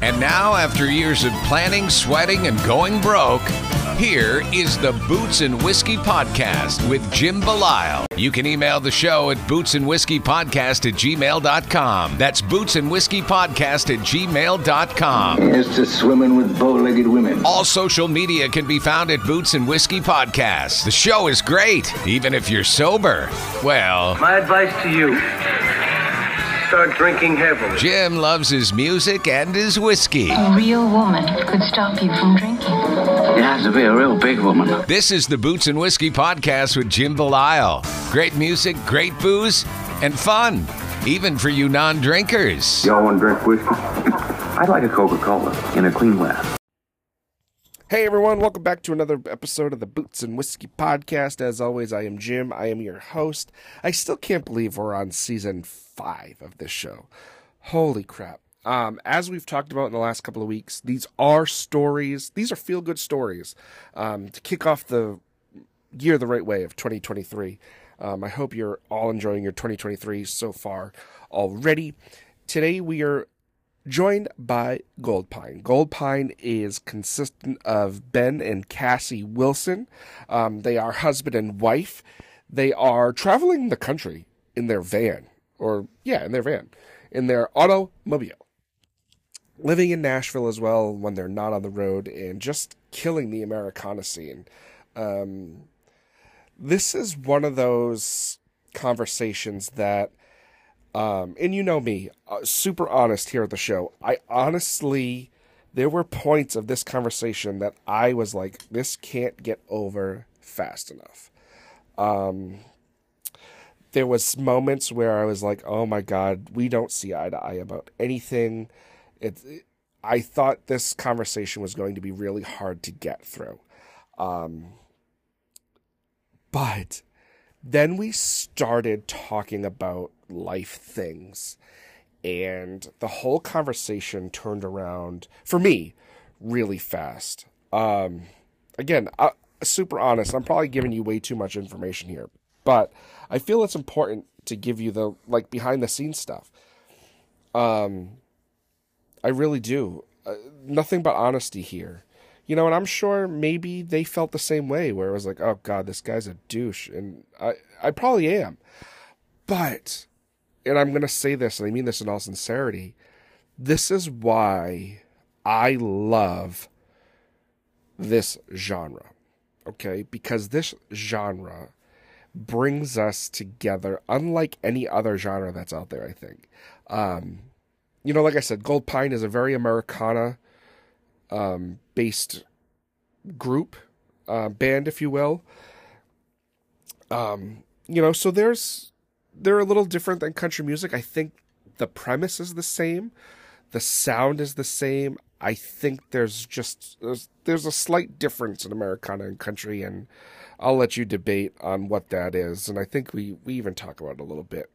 And now, after years of planning, sweating, and going broke, here is the Boots and Whiskey Podcast with Jim Belisle. You can email the show at bootsandwhiskeypodcast at gmail.com. That's Boots and Whiskey Podcast at gmail.com. Here's to swimming with bow-legged women. All social media can be found at Boots and Whiskey Podcast. The show is great, even if you're sober. Well, My advice to you start drinking heavily. Jim loves his music and his whiskey. A real woman could stop you from drinking. You have to be a real big woman. This is the Boots and Whiskey Podcast with Jim Belisle. Great music, great booze, and fun, even for you non drinkers. Y'all want to drink whiskey? I'd like a Coca-Cola in a clean glass. Hey everyone, welcome back to another episode of the Boots and Whiskey Podcast. As always, I am Jim. I am your host. I still can't believe we're on season five of this show. Holy crap. Um, as we've talked about in the last couple of weeks, these are stories, these are feel good stories um, to kick off the year the right way of 2023. Um, I hope you're all enjoying your 2023 so far already. Today we are joined by Gold Pine. Gold Pine is consistent of Ben and Cassie Wilson. Um, they are husband and wife. They are traveling the country in their van, or yeah, in their van, in their automobile. Living in Nashville as well when they're not on the road and just killing the Americana scene. Um, this is one of those conversations that um, and you know me, uh, super honest here at the show. I honestly, there were points of this conversation that I was like, this can't get over fast enough. Um, there was moments where I was like, oh my god, we don't see eye to eye about anything. It, I thought this conversation was going to be really hard to get through. Um, but then we started talking about life things and the whole conversation turned around for me really fast um again I, super honest i'm probably giving you way too much information here but i feel it's important to give you the like behind the scenes stuff um i really do uh, nothing but honesty here you know, and I'm sure maybe they felt the same way where it was like, oh God, this guy's a douche. And I, I probably am. But, and I'm going to say this, and I mean this in all sincerity, this is why I love this genre. Okay? Because this genre brings us together, unlike any other genre that's out there, I think. Um, you know, like I said, Gold Pine is a very Americana um, based group, uh, band, if you will. Um, you know, so there's they're a little different than country music. I think the premise is the same, the sound is the same. I think there's just there's, there's a slight difference in Americana and country, and I'll let you debate on what that is. And I think we we even talk about it a little bit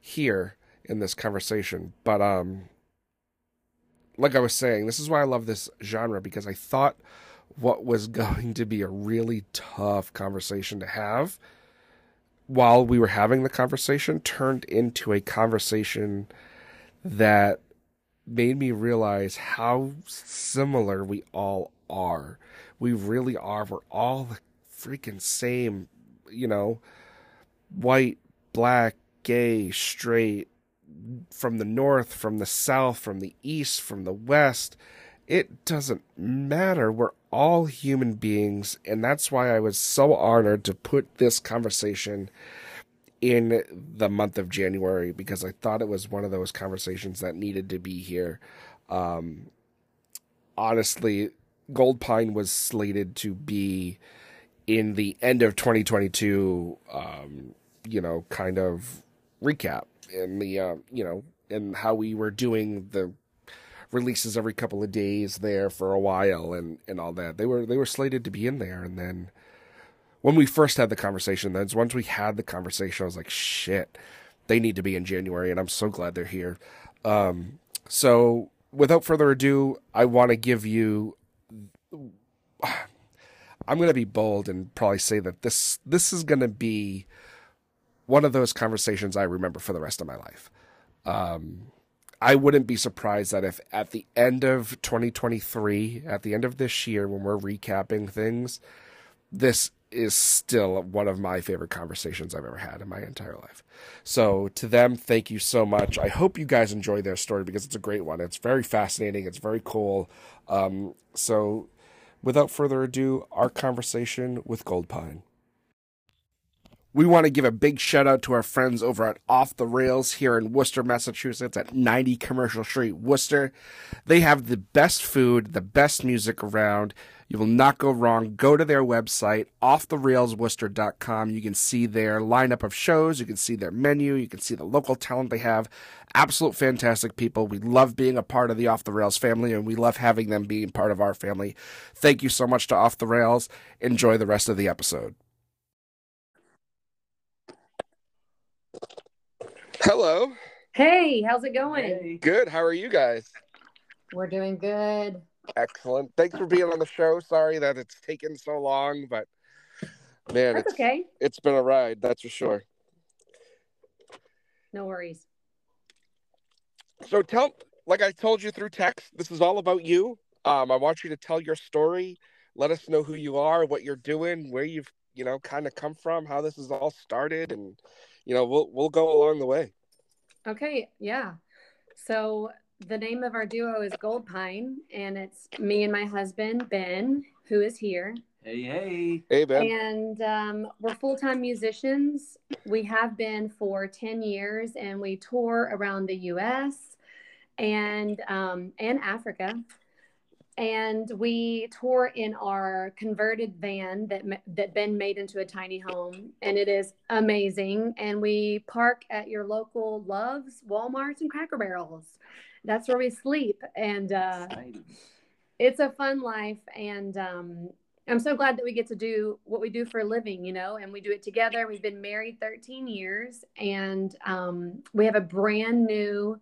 here in this conversation. But um, like I was saying, this is why I love this genre because I thought what was going to be a really tough conversation to have while we were having the conversation turned into a conversation that made me realize how similar we all are. We really are. We're all the freaking same, you know, white, black, gay, straight, from the north, from the south, from the east, from the west. It doesn't matter. We're all human beings. And that's why I was so honored to put this conversation in the month of January because I thought it was one of those conversations that needed to be here. Um, honestly, Gold Pine was slated to be in the end of 2022, um, you know, kind of recap in the, uh, you know, and how we were doing the releases every couple of days there for a while and, and all that. They were, they were slated to be in there. And then when we first had the conversation, then once we had the conversation, I was like, shit, they need to be in January. And I'm so glad they're here. Um, so without further ado, I want to give you, I'm going to be bold and probably say that this, this is going to be one of those conversations I remember for the rest of my life. Um, I wouldn't be surprised that if at the end of 2023, at the end of this year, when we're recapping things, this is still one of my favorite conversations I've ever had in my entire life. So to them, thank you so much. I hope you guys enjoy their story because it's a great one. It's very fascinating. It's very cool. Um, so without further ado, our conversation with Gold Pine. We want to give a big shout out to our friends over at Off the Rails here in Worcester, Massachusetts at 90 Commercial Street, Worcester. They have the best food, the best music around. You will not go wrong. Go to their website, offtherailsworcester.com. You can see their lineup of shows. You can see their menu. You can see the local talent they have. Absolute fantastic people. We love being a part of the Off the Rails family, and we love having them being part of our family. Thank you so much to Off the Rails. Enjoy the rest of the episode. Hello. Hey, how's it going? Good. How are you guys? We're doing good. Excellent. Thanks for being on the show. Sorry that it's taken so long, but man, That's it's okay. it's been a ride, that's for sure. No worries. So tell like I told you through text, this is all about you. Um, I want you to tell your story. Let us know who you are, what you're doing, where you've, you know, kind of come from, how this is all started, and you know, we'll we'll go along the way. Okay, yeah. So the name of our duo is Gold Pine, and it's me and my husband Ben, who is here. Hey, hey. Hey Ben. And um, we're full time musicians. We have been for 10 years, and we tour around the US and, um, and Africa. And we tour in our converted van that, that Ben made into a tiny home, and it is amazing. And we park at your local Loves, Walmarts, and Cracker Barrels. That's where we sleep. And uh, it's a fun life and um, i'm so glad that we get to do what we do for a living you know and we do it together we've been married 13 years and um, we have a brand new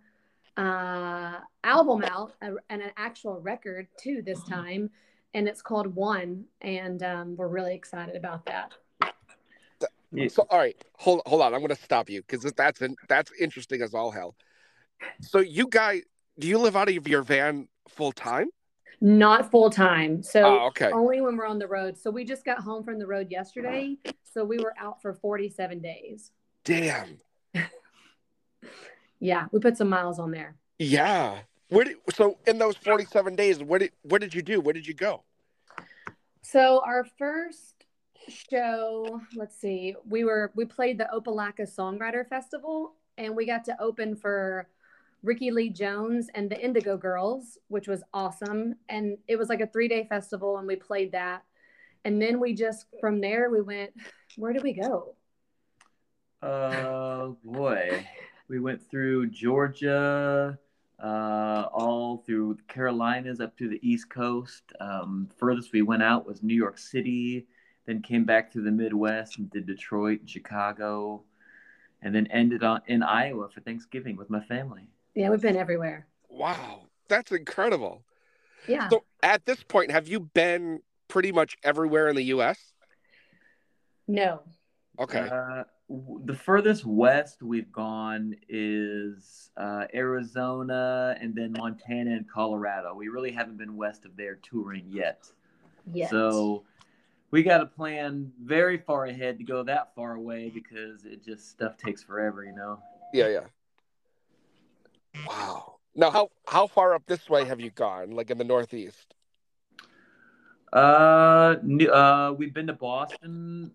uh, album out a, and an actual record too this time and it's called one and um, we're really excited about that So all right, hold hold on. I'm gonna stop you because that's in, that's interesting as all hell. So you guys, do you live out of your van full time? not full time so Oh, okay. only when we're on the road so we just got home from the road yesterday so we were out for 47 days Damn. yeah we put some miles on there Yeah. Where did, so in those 47 days, what did what did you do? Where did you go? So our first show, let's see, we were we played the Opelika Songwriter Festival and we got to open for Rickie Lee Jones and the Indigo Girls, which was awesome. And it was like a three day festival and we played that. And then we just from there we went, where did we go? Uh, boy. We went through Georgia, uh, all through the Carolinas up to the East Coast. Um, furthest we went out was New York City, then came back to the Midwest and did Detroit and Chicago, and then ended on in Iowa for Thanksgiving with my family. Yeah, we've been everywhere. Wow, that's incredible. Yeah. So at this point, have you been pretty much everywhere in the U.S.? No. Okay. Uh, w- the furthest west we've gone is uh, Arizona and then Montana and Colorado. We really haven't been west of there touring yet. Yet. So we got to plan very far ahead to go that far away because it just stuff takes forever, you know. Yeah, yeah. Wow. Now, how how far up this way have you gone? Like in the Northeast? Uh, uh, we've been to Boston.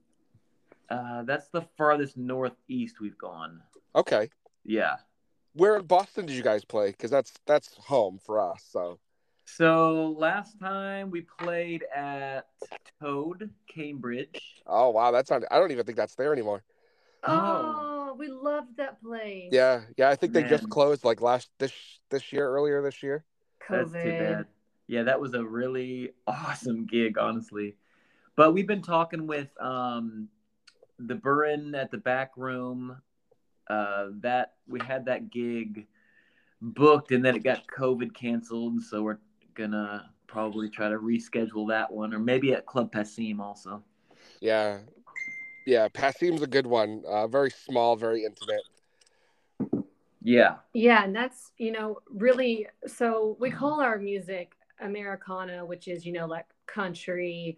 Uh, that's the farthest northeast we've gone. Okay. Yeah. Where in Boston did you guys play? Because that's that's home for us. So So last time we played at Toad, Cambridge. oh wow, that's not. I don't even think that's there anymore. oh, we loved that place. Yeah, yeah. I think they just closed like last this this year, earlier this year. That's too COVID. bad. Yeah, that was a really awesome gig, honestly. But we've been talking with um, the Burren at the back room. Uh, that we had that gig booked, and then it got COVID canceled. So we're gonna probably try to reschedule that one, or maybe at Club Passim also. Yeah, yeah. Passim's a good one. Uh, very small, very intimate. Yeah. Yeah, and that's, you know, really so we call our music Americana, which is, you know, like country,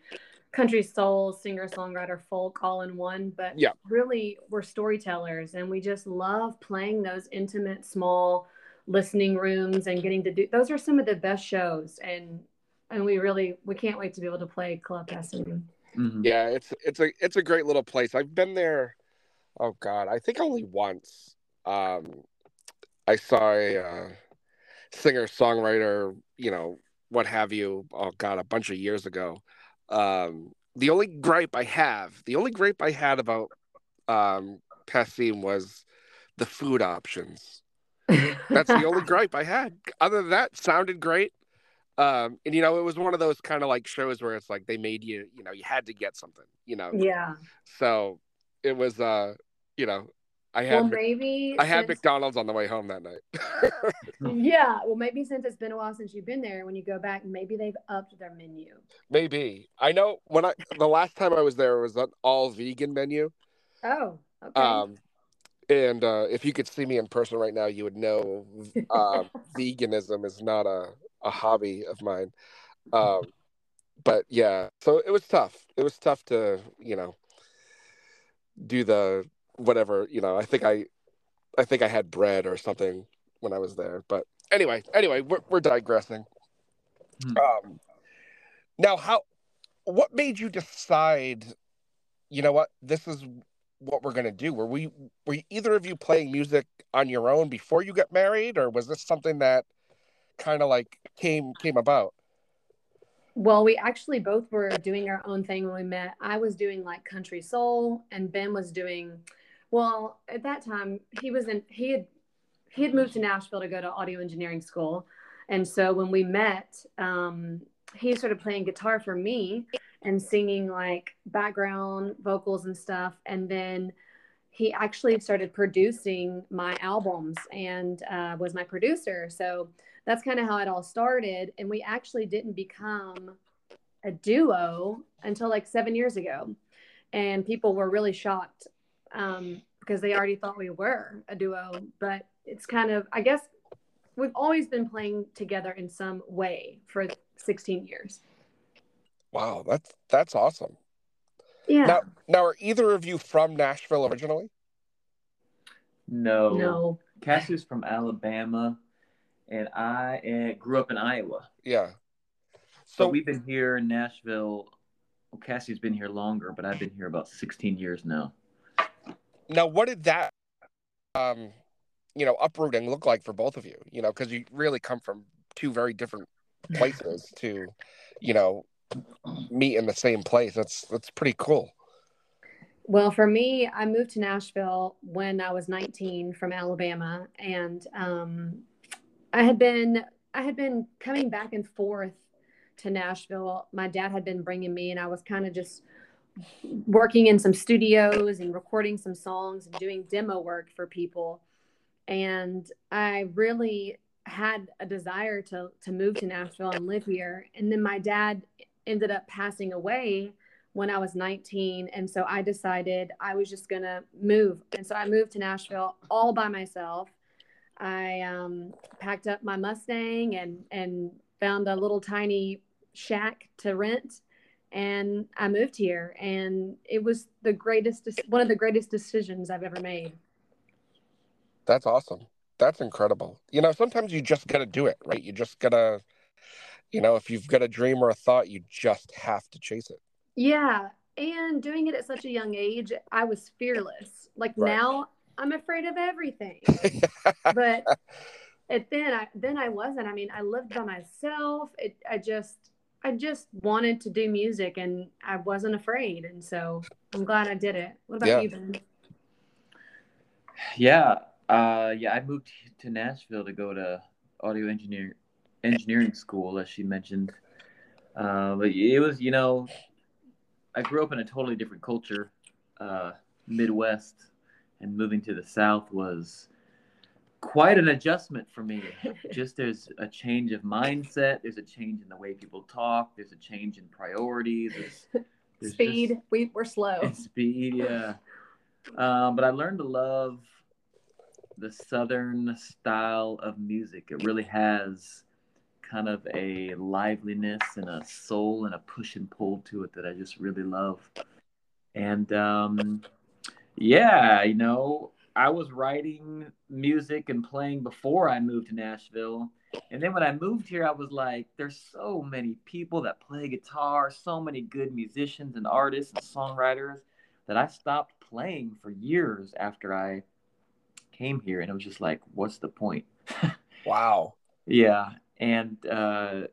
country soul, singer songwriter, folk all in one. But Yeah. really, we're storytellers and we just love playing those intimate, small listening rooms and getting to do those are some of the best shows. And and we really we can't wait to be able to play Club Destiny. Mhm. Yeah, it's it's a it's a great little place. I've been there. Oh God, I think only once. Um, I saw a uh, singer songwriter, you know, what have you. Oh God, a bunch of years ago. Um, the only gripe I have, the only gripe I had about um, Passim was the food options. That's the only gripe I had. Other than that, sounded great. Um, and you know, it was one of those kind of like shows where it's like they made you, you know, you had to get something, you know. yeah. So it was, uh, you know, I had Well, maybe I had since- McDonald's on the way home that night. Yeah, well, maybe since it's been a while since you've been there, when you go back, maybe they've upped their menu. Maybe I know when I the last time I was there was an all vegan menu. Oh, okay. Um, and uh, if you could see me in person right now, you would know uh, veganism is not a, a hobby of mine. Um, but yeah, so it was tough. It was tough to you know do the whatever you know. I think I I think I had bread or something when I was there. But anyway, anyway, we're we're digressing. Hmm. Um, now, how what made you decide? You know what? This is what we're gonna do. Were we were either of you playing music on your own before you got married, or was this something that kind of like came came about? Well, we actually both were doing our own thing when we met. I was doing like country soul, and Ben was doing. Well, at that time, he was in. He had he had moved to Nashville to go to audio engineering school, and so when we met, um, he started playing guitar for me and singing like background vocals and stuff, and then he actually started producing my albums and uh, was my producer. So that's kind of how it all started. And we actually didn't become a duo until like seven years ago. And people were really shocked um, because they already thought we were a duo. But it's kind of, I guess, we've always been playing together in some way for 16 years. Wow, that's that's awesome. Yeah. Now, now, are either of you from Nashville originally? No. no. Cassie's from Alabama, and I uh, grew up in Iowa. Yeah. So So we've been here in Nashville. Well, Cassie's been here longer, but I've been here about 16 years now. Now, what did that, um, you know, uprooting look like for both of you? You know, because you really come from two very different places to, you know, meet in the same place. That's that's pretty cool. Well, for me, I moved to Nashville when I was 19 from Alabama, and um, I had been I had been coming back and forth to Nashville. My dad had been bringing me, and I was kind of just working in some studios and recording some songs and doing demo work for people. And I really had a desire to to move to Nashville and live here. And then my dad ended up passing away when I was 19. And so I decided I was just going to move. And so I moved to Nashville all by myself. I um, packed up my Mustang and, and found a little tiny shack to rent. And I moved here. And it was the greatest, one of the greatest decisions I've ever made. That's awesome. That's incredible. You know, sometimes you just gotta do it, right? You just gotta, you know, if you've got a dream or a thought, you just have to chase it. Yeah. And doing it at such a young age, I was fearless. Like Right. now, I'm afraid of everything. but it then I then I wasn't. I mean, I lived by myself. It I just I just wanted to do music and I wasn't afraid. And so I'm glad I did it. What about Yeah. you, Ben? Yeah, uh, yeah. I moved to Nashville to go to audio engineer engineering school, as she mentioned. Uh, but it was, you know, I grew up in a totally different culture, uh, Midwest, and moving to the South was quite an adjustment for me. Just there's a change of mindset. There's a change in the way people talk. There's a change in priorities. There's, there's Speed. just- we we're slow. speed, yeah. Um, but I learned to love the southern style of music. It really has kind of a liveliness and a soul and a push and pull to it that I just really love. And um, yeah, you know, I was writing music and playing before I moved to Nashville. And then when I moved here, I was like, there's so many people that play guitar, so many good musicians and artists and songwriters that I stopped playing for years after I came here. And it was just like, what's the point? Wow. yeah. And uh,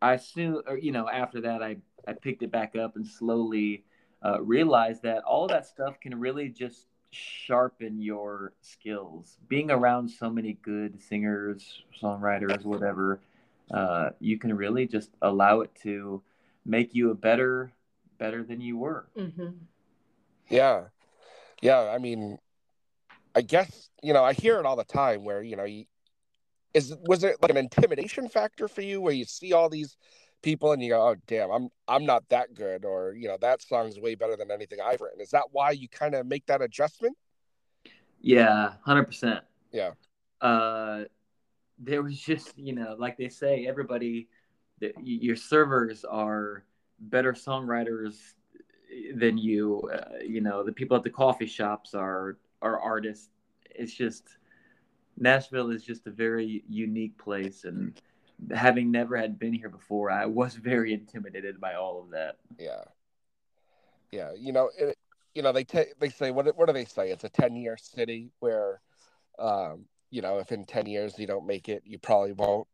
I soon, or, you know, after that, I, I picked it back up and slowly uh, realized that all that stuff can really just sharpen your skills. Being around so many good singers, songwriters, whatever, uh, you can really just allow it to make you a better, better than you were. hmm Yeah. Yeah. I mean, I guess, you know, I hear it all the time where, you know, you, is was it like an intimidation factor for you where you see all these people and you go, oh damn, I'm I'm not that good, or you know, that song's way better than anything I've written. Is that why you kind of make that adjustment? Yeah, hundred percent. Yeah. Uh, there was just you know, like they say, everybody, the, your servers are better songwriters than you. Uh, you know, the people at the coffee shops are are artists. It's just Nashville is just a very unique place, and having never had been here before, I was very intimidated by all of that. Yeah. Yeah. You know, it, you know, they ta- they say what what do they say? It's a ten year city where, um, you know, if in ten years you don't make it, you probably won't.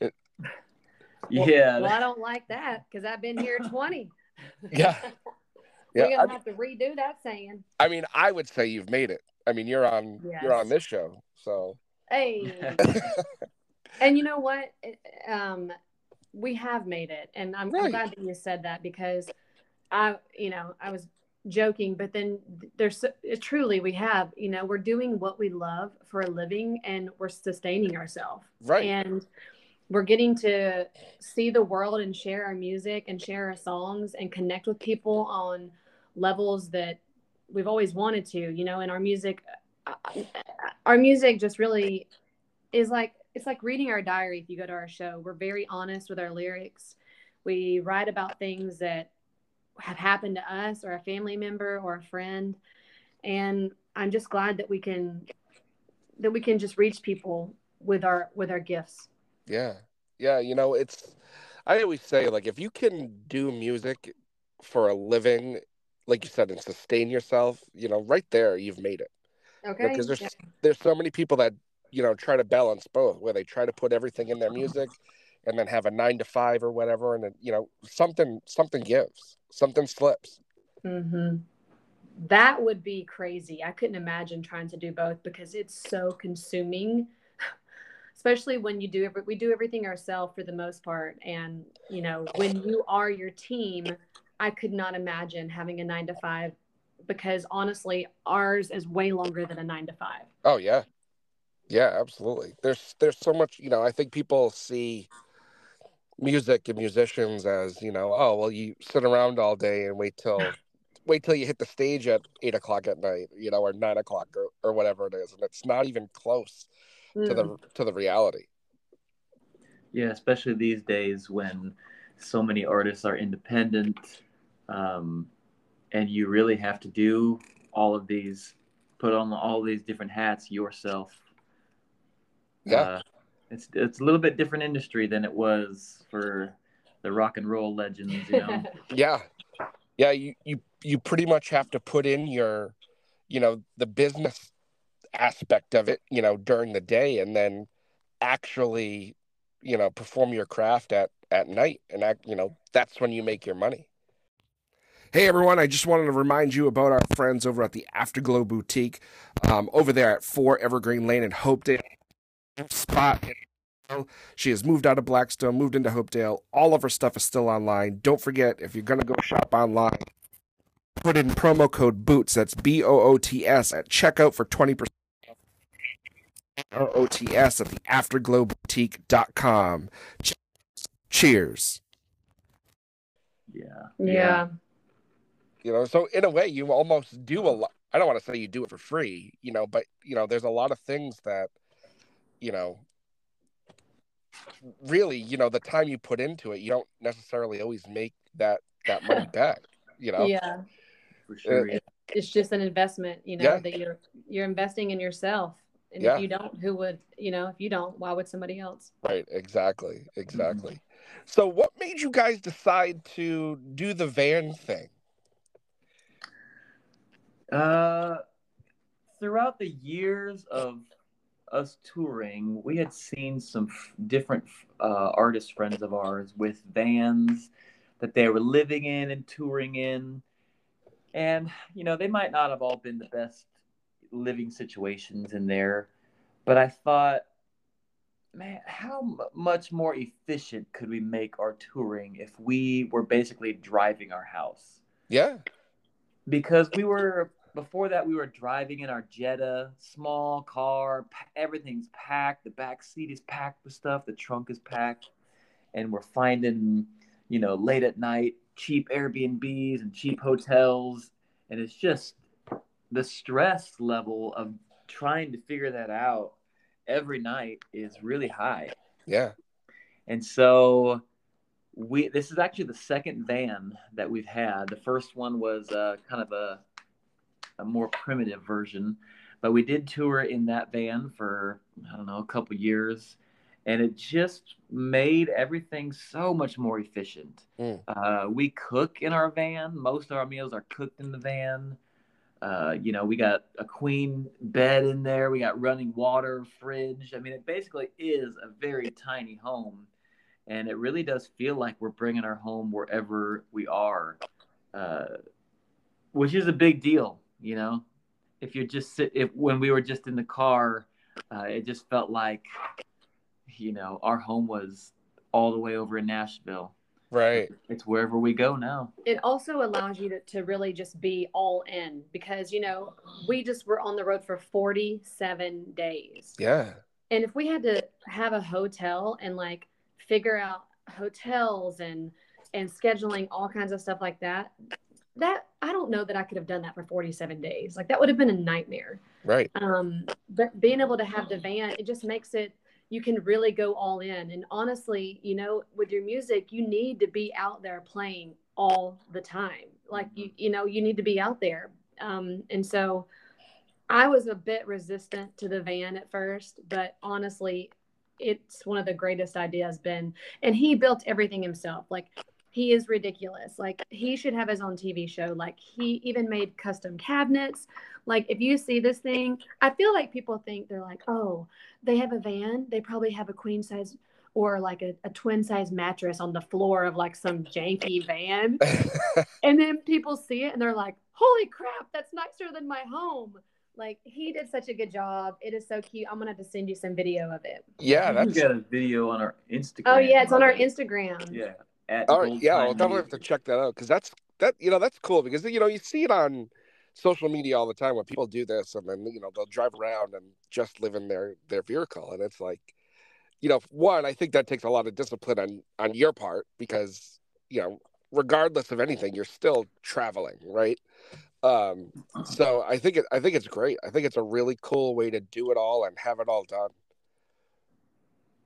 Well, yeah, Well, I don't like that because I've been here 20. Yeah. We're gonna I, have to redo that saying. I mean, I would say you've made it. I mean, you're on you're on this show, so Hey. And you know what? Um, we have made it, and I'm, I'm glad that you said that because I, you know, I was joking, but then there's truly we have. You know, we're doing what we love for a living, and we're sustaining ourselves. right. and we're getting to see the world and share our music and share our songs and connect with people on levels that we've always wanted to you know and our music our music just really is like it's like reading our diary if you go to our show we're very honest with our lyrics we write about things that have happened to us or a family member or a friend and i'm just glad that we can that we can just reach people with our with our gifts Yeah. Yeah, you know, it's I always say like if you can do music for a living, like you said, and sustain yourself, you know, right there you've made it. okay Because there's Yeah. there's so many people that, you know, try to balance both, where they try to put everything in their music and then have a nine to five or whatever, and then you know, something something gives. Something slips. hmm That would be crazy. I couldn't imagine trying to do both because it's so consuming, especially when you do every, we do everything ourselves for the most part. And, you know, when you are your team, I could not imagine having a nine to five because honestly, ours is way longer than a nine to five. Oh yeah. Yeah, absolutely. There's there's so much, you know, I think people see music and musicians as, you know, oh well you sit around all day and wait till wait till you hit the stage at eight o'clock at night, you know, or nine o'clock or, or whatever it is. And it's not even close to Mm. the to the reality. Yeah, especially these days when so many artists are independent, um, and you really have to do all of these, put on all these different hats yourself. Yeah. Uh, it's it's a little bit different industry than it was for the rock and roll legends, you know. Yeah. Yeah, you, you you pretty much have to put in your you know, the business aspect of it, you know, during the day and then actually, you know, perform your craft at at night and act, you know, that's when you make your money. Hey everyone, I just wanted to remind you about our friends over at the Afterglow Boutique um, over there at 4 Evergreen Lane in Hopedale. Spot. She has moved out of Blackstone, moved into Hopedale. All of her stuff is still online. Don't forget, if you're going to go shop online, put in promo code BOOTS, that's B O O T S, at checkout for 20%. O O T S at the afterglowboutique.com. Cheers. Yeah. yeah. You know, so in a way, you almost do a lot. I don't want to say you do it for free, you know, but you know, there's a lot of things that, you know, really, you know, the time you put into it, you don't necessarily always make that that money back. You know. Yeah. For sure. yeah. It's just an investment, you know, Yeah. that you're you're investing in yourself. And Yeah. if you don't, who would, you know, if you don't, why would somebody else? Right. Exactly. Exactly. So, what made you guys decide to do the van thing? Uh, throughout the years of us touring, we had seen some f- different uh, artist friends of ours with vans that they were living in and touring in. And, you know, they might not have all been the best living situations in there, but I thought, man, how m- much more efficient could we make our touring if we were basically driving our house? Yeah. because we were before that we were driving in our Jetta, small car, everything's packed, the back seat is packed with stuff, the trunk is packed, and we're finding, you know, late at night cheap Airbnbs and cheap hotels, and it's just the stress level of trying to figure that out every night is really high. Yeah. And so we this is actually the second van that we've had. The first one was uh, kind of a a more primitive version, but we did tour in that van for I don't know a couple years, and it just made everything so much more efficient. Mm. Uh, we cook in our van. Most of our meals are cooked in the van. Uh, you know, we got a queen bed in there. We got running water, fridge. I mean, it basically is a very tiny home, and it really does feel like we're bringing our home wherever we are, uh, which is a big deal. You know, if you're just sit, if when we were just in the car, uh, it just felt like, you know, our home was all the way over in Nashville. Right. It's wherever we go now. It also allows you to, to really just be all in because, you know, we just were on the road for 47 days. Yeah. And if we had to have a hotel and like figure out hotels and and scheduling all kinds of stuff like that, that I don't know that I could have done that for 47 days. Like that would have been a nightmare. Right. Um, but being able to have the van, it just makes it you can really go all in. And honestly, you know, with your music, you need to be out there playing all the time. Like you, you know, you need to be out there. Um, and so I was a bit resistant to the van at first, but honestly, it's one of the greatest ideas been. And he built everything himself. Like he is ridiculous. Like he should have his own TV show. Like he even made custom cabinets. Like if you see this thing, I feel like people think they're like, oh, they have a van. They probably have a queen size or like a, a twin size mattress on the floor of like some janky van. and then people see it and they're like, holy crap, that's nicer than my home. Like he did such a good job. It is so cute. I'm gonna have to send you some video of it. yeah. we That's got a video on our Instagram. Oh yeah, it's on our. Instagram. Yeah. At All right, Gold yeah, Pine I'll definitely have to check that out because that's that you know that's cool because you know you see it on social media all the time when people do this and then you know they'll drive around and just live in their their vehicle and it's like you know one I think that takes a lot of discipline on on your part because you know regardless of anything you're still traveling right? Um so I think it I think it's great. I think it's a really cool way to do it all and have it all done.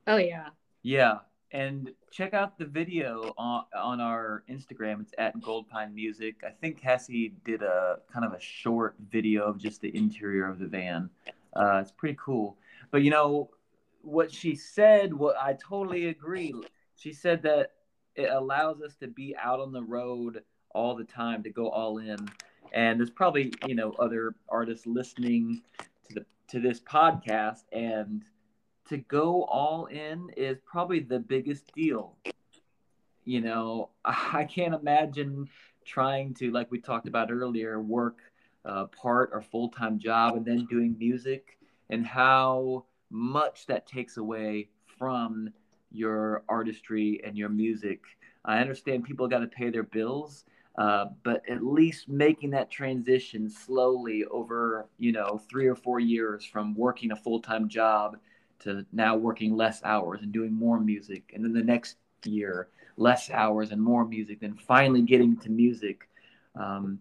Oh yeah. Yeah, and check out the video on on our Instagram. It's at Gold Pine Music. I think Cassie did a kind of a short video of just the interior of the van. Uh, it's pretty cool. But you know what she said? What I totally agree. She said that it allows us to be out on the road all the time to go all in. And there's probably you know other artists listening to the to this podcast and to go all in is probably the biggest deal. You know, I can't imagine trying to, like we talked about earlier, work a part or full time job and then doing music and how much that takes away from your artistry and your music. I understand people got to pay their bills, uh, but at least making that transition slowly over, you know, three or four years from working a full time job to now working less hours and doing more music and then the next year less hours and more music then finally getting to music um,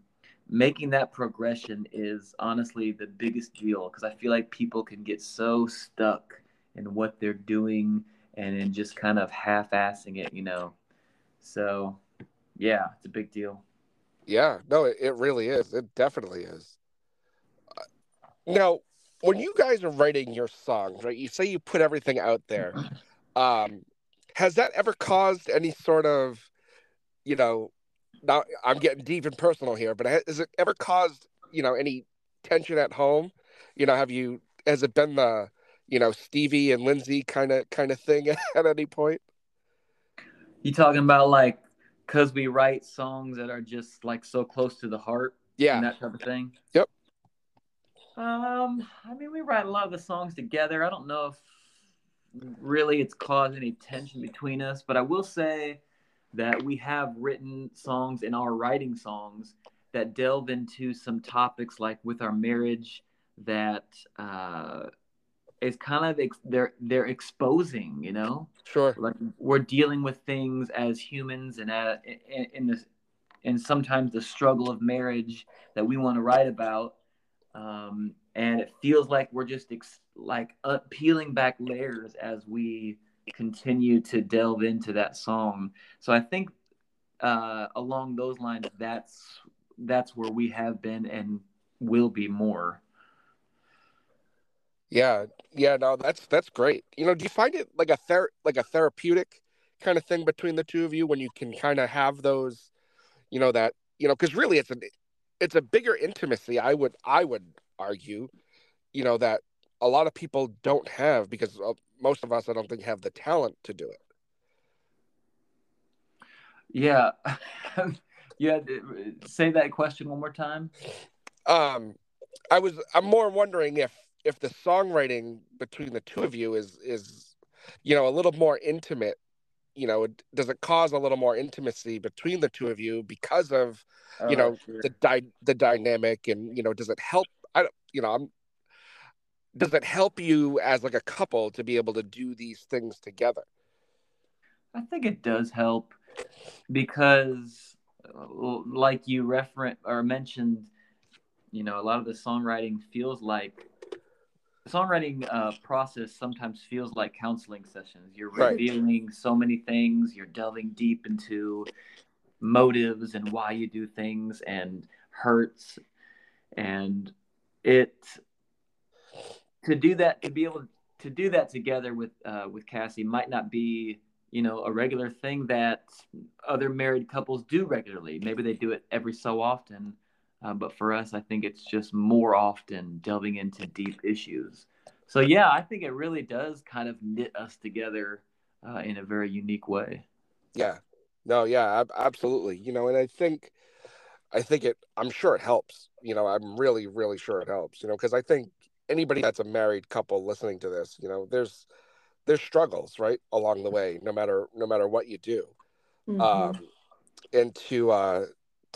making that progression is honestly the biggest deal because I feel like people can get so stuck in what they're doing and in just kind of half-assing it, you know. So, yeah, it's a big deal. Yeah, no, it, it really is. It definitely is. Uh, now, when you guys are writing your songs, right? You say you put everything out there. Um, has that ever caused any sort of, you know, now I'm getting deep and personal here, but has it ever caused, you know, any tension at home? You know, have you has it been the, you know, Stevie and Lindsay kind of kind of thing at any point? You talking about like because we write songs that are just like so close to the heart, yeah, that type of thing. Yep. Um, I mean, we write a lot of the songs together. I don't know if really it's caused any tension between us, but I will say that we have written songs in our writing songs that delve into some topics like with our marriage that uh, is kind of ex- they're they're exposing, you know. Sure. Like we're dealing with things as humans and at, in, in this and sometimes the struggle of marriage that we want to write about. Um, and it feels like we're just ex- like peeling back layers as we continue to delve into that song. So I think uh, along those lines, that's that's where we have been and will be more. Yeah, yeah, no, that's that's great. You know, do you find it like a ther- like a therapeutic kind of thing between the two of you when you can kind of have those, you know, that you know, because really it's a it's a bigger intimacy. I would I would argue, you know, that a lot of people don't have because most of us, I don't think, have the talent to do it. Yeah, yeah. Say that question one more time. Um, I was I'm more wondering if if the songwriting between the two of you is is you know a little more intimate you know does it cause a little more intimacy between the two of you because of you oh, know sure. the di- the dynamic and you know does it help i don't you know i'm does it help you as like a couple to be able to do these things together i think it does help because like you reference or mentioned you know a lot of the songwriting feels like songwriting uh, process sometimes feels like counseling sessions you're revealing right. so many things you're delving deep into motives and why you do things and hurts and it to do that to be able to do that together with uh, with Cassie might not be you know a regular thing that other married couples do regularly. Maybe they do it every so often, uh, but for us, I think it's just more often delving into deep issues. So yeah, I think it really does kind of knit us together uh, in a very unique way. Yeah, no, yeah, absolutely. You know, and I think, I think it. I'm sure it helps. You know, I'm really, really sure it helps. You know, because I think anybody that's a married couple listening to this, you know, there's there's struggles right along the way, no matter no matter what you do, mm-hmm. um, and to uh,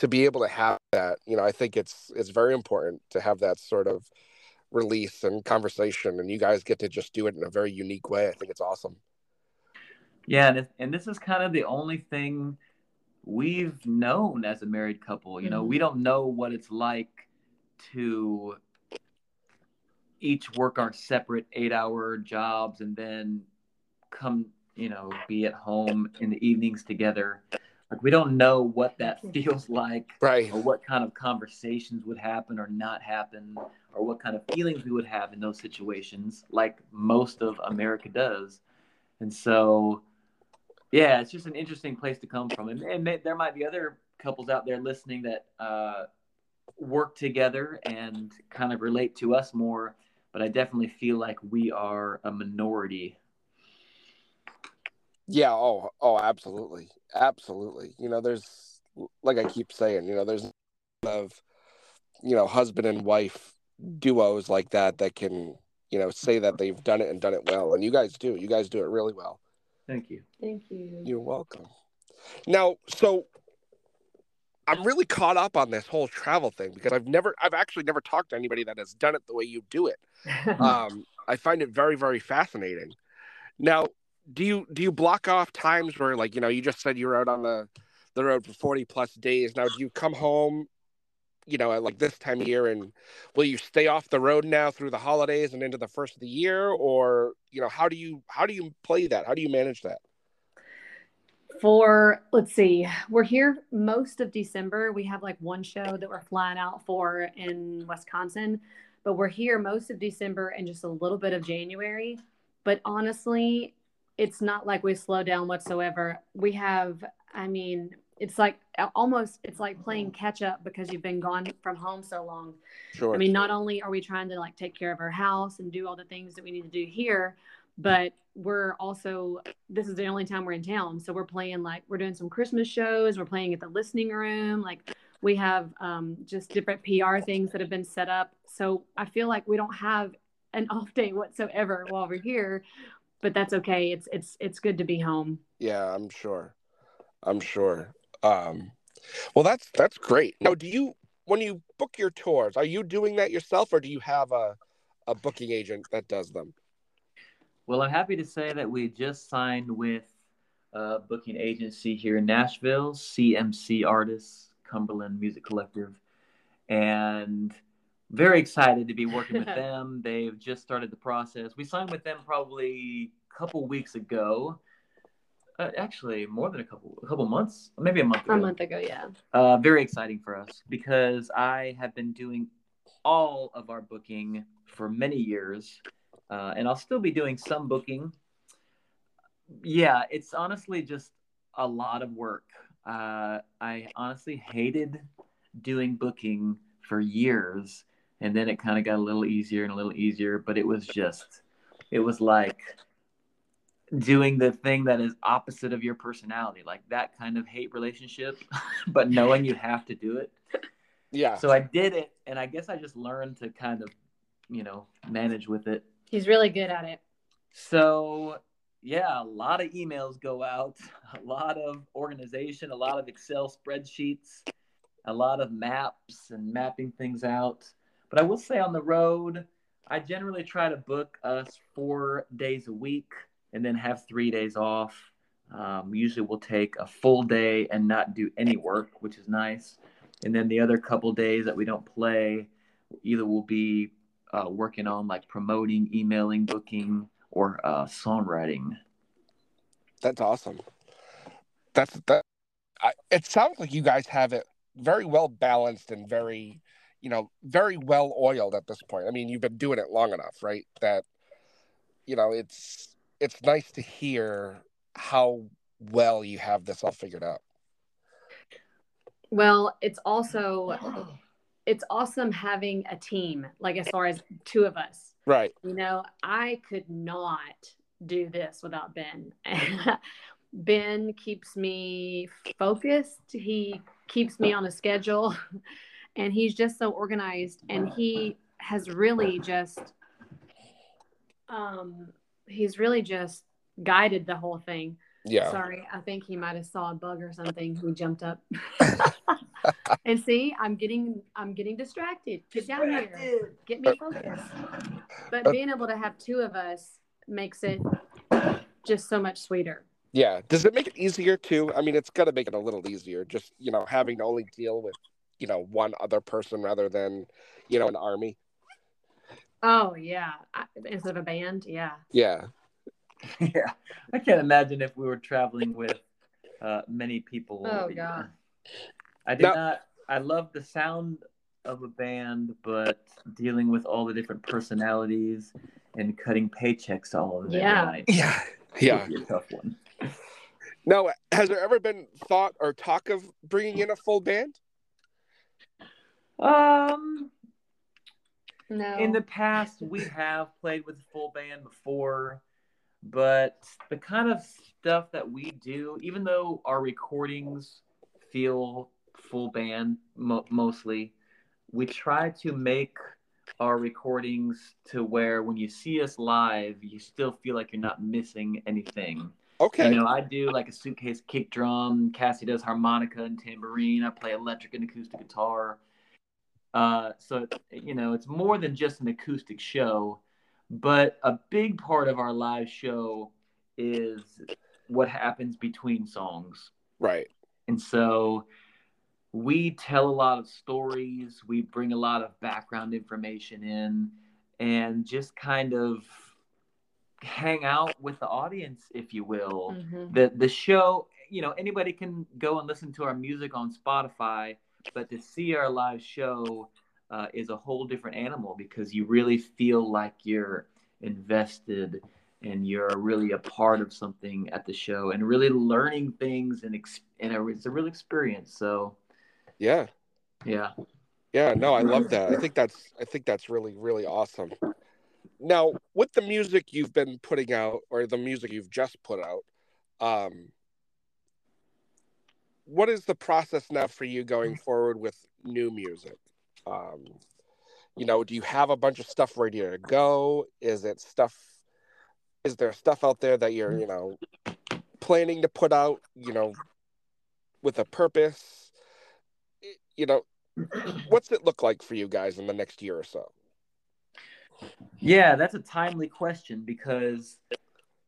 to be able to have that, you know, I think it's it's very important to have that sort of release and conversation, and you guys get to just do it in a very unique way. I think it's awesome. Yeah, and, and this is kind of the only thing we've known as a married couple. You know, mm-hmm. we don't know what it's like to each work our separate eight hour jobs and then come, you know, be at home in the evenings together. Like we don't know what that feels like, right? Or what kind of conversations would happen or not happen, or what kind of feelings we would have in those situations, like most of America does. And so, yeah, it's just an interesting place to come from. And, and there might be other couples out there listening that uh, work together and kind of relate to us more but I definitely feel like we are a minority. Yeah. Oh. Oh. Absolutely. Absolutely. You know, there's like I keep saying. You know, there's of you know husband and wife duos like that that can you know say that they've done it and done it well, and you guys do. You guys do it really well. Thank you. Thank you. You're welcome. Now, so I'm really caught up on this whole travel thing because I've never, I've actually never talked to anybody that has done it the way you do it. um, I find it very, very fascinating. Now, do you do you block off times where, like, you know, you just said you were out on the the road for 40 plus days. Now, do you come home you know, at like this time of year? And will you stay off the road now through the holidays and into the first of the year, or you know, how do you how do you play that? How do you manage that? For let's see, we're here most of December. We have like one show that we're flying out for in Wisconsin, but we're here most of December and just a little bit of January. But honestly, it's not like we slow down whatsoever. We have, I mean, it's like almost it's like playing catch up because you've been gone from home so long. Sure. I mean, not only are we trying to like take care of our house and do all the things that we need to do here, but we're also this is the only time we're in town, so we're playing like we're doing some Christmas shows. We're playing at the listening room, like we have um, just different PR things that have been set up. So I feel like we don't have an off day whatsoever while we're here, but that's okay. It's it's it's good to be home. Yeah, I'm sure. I'm sure. Um, well, that's that's great. Now, do you when you book your tours, are you doing that yourself, or do you have a a booking agent that does them? Well, I'm happy to say that we just signed with a booking agency here in Nashville, CMC Artists, Cumberland Music Collective, and very excited to be working with them. They've just started the process. We signed with them probably a couple weeks ago. Uh, actually, more than a couple a couple months, maybe a month ago. A month ago, yeah. Uh, very exciting for us because I have been doing all of our booking for many years, uh, and I'll still be doing some booking. Yeah, it's honestly just a lot of work. Uh, I honestly hated doing booking for years, and then it kind of got a little easier and a little easier, but it was just, it was like doing the thing that is opposite of your personality, like that kind of hate relationship, but knowing you have to do it. Yeah. So I did it, and I guess I just learned to kind of, you know, manage with it. He's really good at it. So yeah, a lot of emails go out, a lot of organization, a lot of Excel spreadsheets, a lot of maps and mapping things out. But I will say on the road, I generally try to book us four days a week and then have three days off. Um, usually we'll take a full day and not do any work, which is nice. And then the other couple days that we don't play, either we'll be uh, working on like promoting, emailing, booking, or uh, songwriting. That's awesome. That's that. I, it sounds like you guys have it very well balanced and very, you know, very well oiled at this point. I mean, you've been doing it long enough, right? That, you know, it's it's nice to hear how well you have this all figured out. Well, it's also it's awesome having a team, like as far as two of us. Right. You know, I could not do this without Ben. ben keeps me focused. He keeps me on a schedule and he's just so organized and he has really just um he's really just guided the whole thing. Yeah. Sorry, I think he might have saw a bug or something. he jumped up. and see, I'm getting I'm getting distracted. Get down here. Get me focused. But being able to have two of us makes it just so much sweeter. Yeah. Does it make it easier too? I mean, it's got to make it a little easier. Just you know, having to only deal with you know one other person rather than you know an army. Oh yeah, I, instead of a band, yeah. Yeah. yeah, I can't imagine if we were traveling with uh, many people. Oh god. I did Now- not. I love the sound of a band, but dealing with all the different personalities and cutting paychecks all of them Yeah. every night Yeah. Yeah. would tough one. Now, has there ever been thought or talk of bringing in a full band? Um, No. in the past, we have played with full band before, but the kind of stuff that we do, even though our recordings feel full band mo- mostly, we try to make our recordings to where when you see us live, you still feel like you're not missing anything. Okay. You know, I do like a suitcase kick drum. Cassie does harmonica and tambourine. I play electric and acoustic guitar. Uh, so you know, it's more than just an acoustic show, but a big part of our live show is what happens between songs. right. And so we tell a lot of stories, we bring a lot of background information in, and just kind of hang out with the audience, if you will. Mhm. The the show, you know, anybody can go and listen to our music on Spotify, but to see our live show uh, is a whole different animal because you really feel like you're invested and you're really a part of something at the show and really learning things and ex- and it's a real experience. So Yeah. yeah, Yeah, no, I love that. I think that's I think that's really really awesome. Now, with the music you've been putting out or the music you've just put out, um what is the process now for you going forward with new music? Um you know, do you have a bunch of stuff ready to go? Is it stuff is there stuff out there that you're, you know, planning to put out, you know, with a purpose? You know, what's it look like for you guys in the next year or so? Yeah, that's a timely question because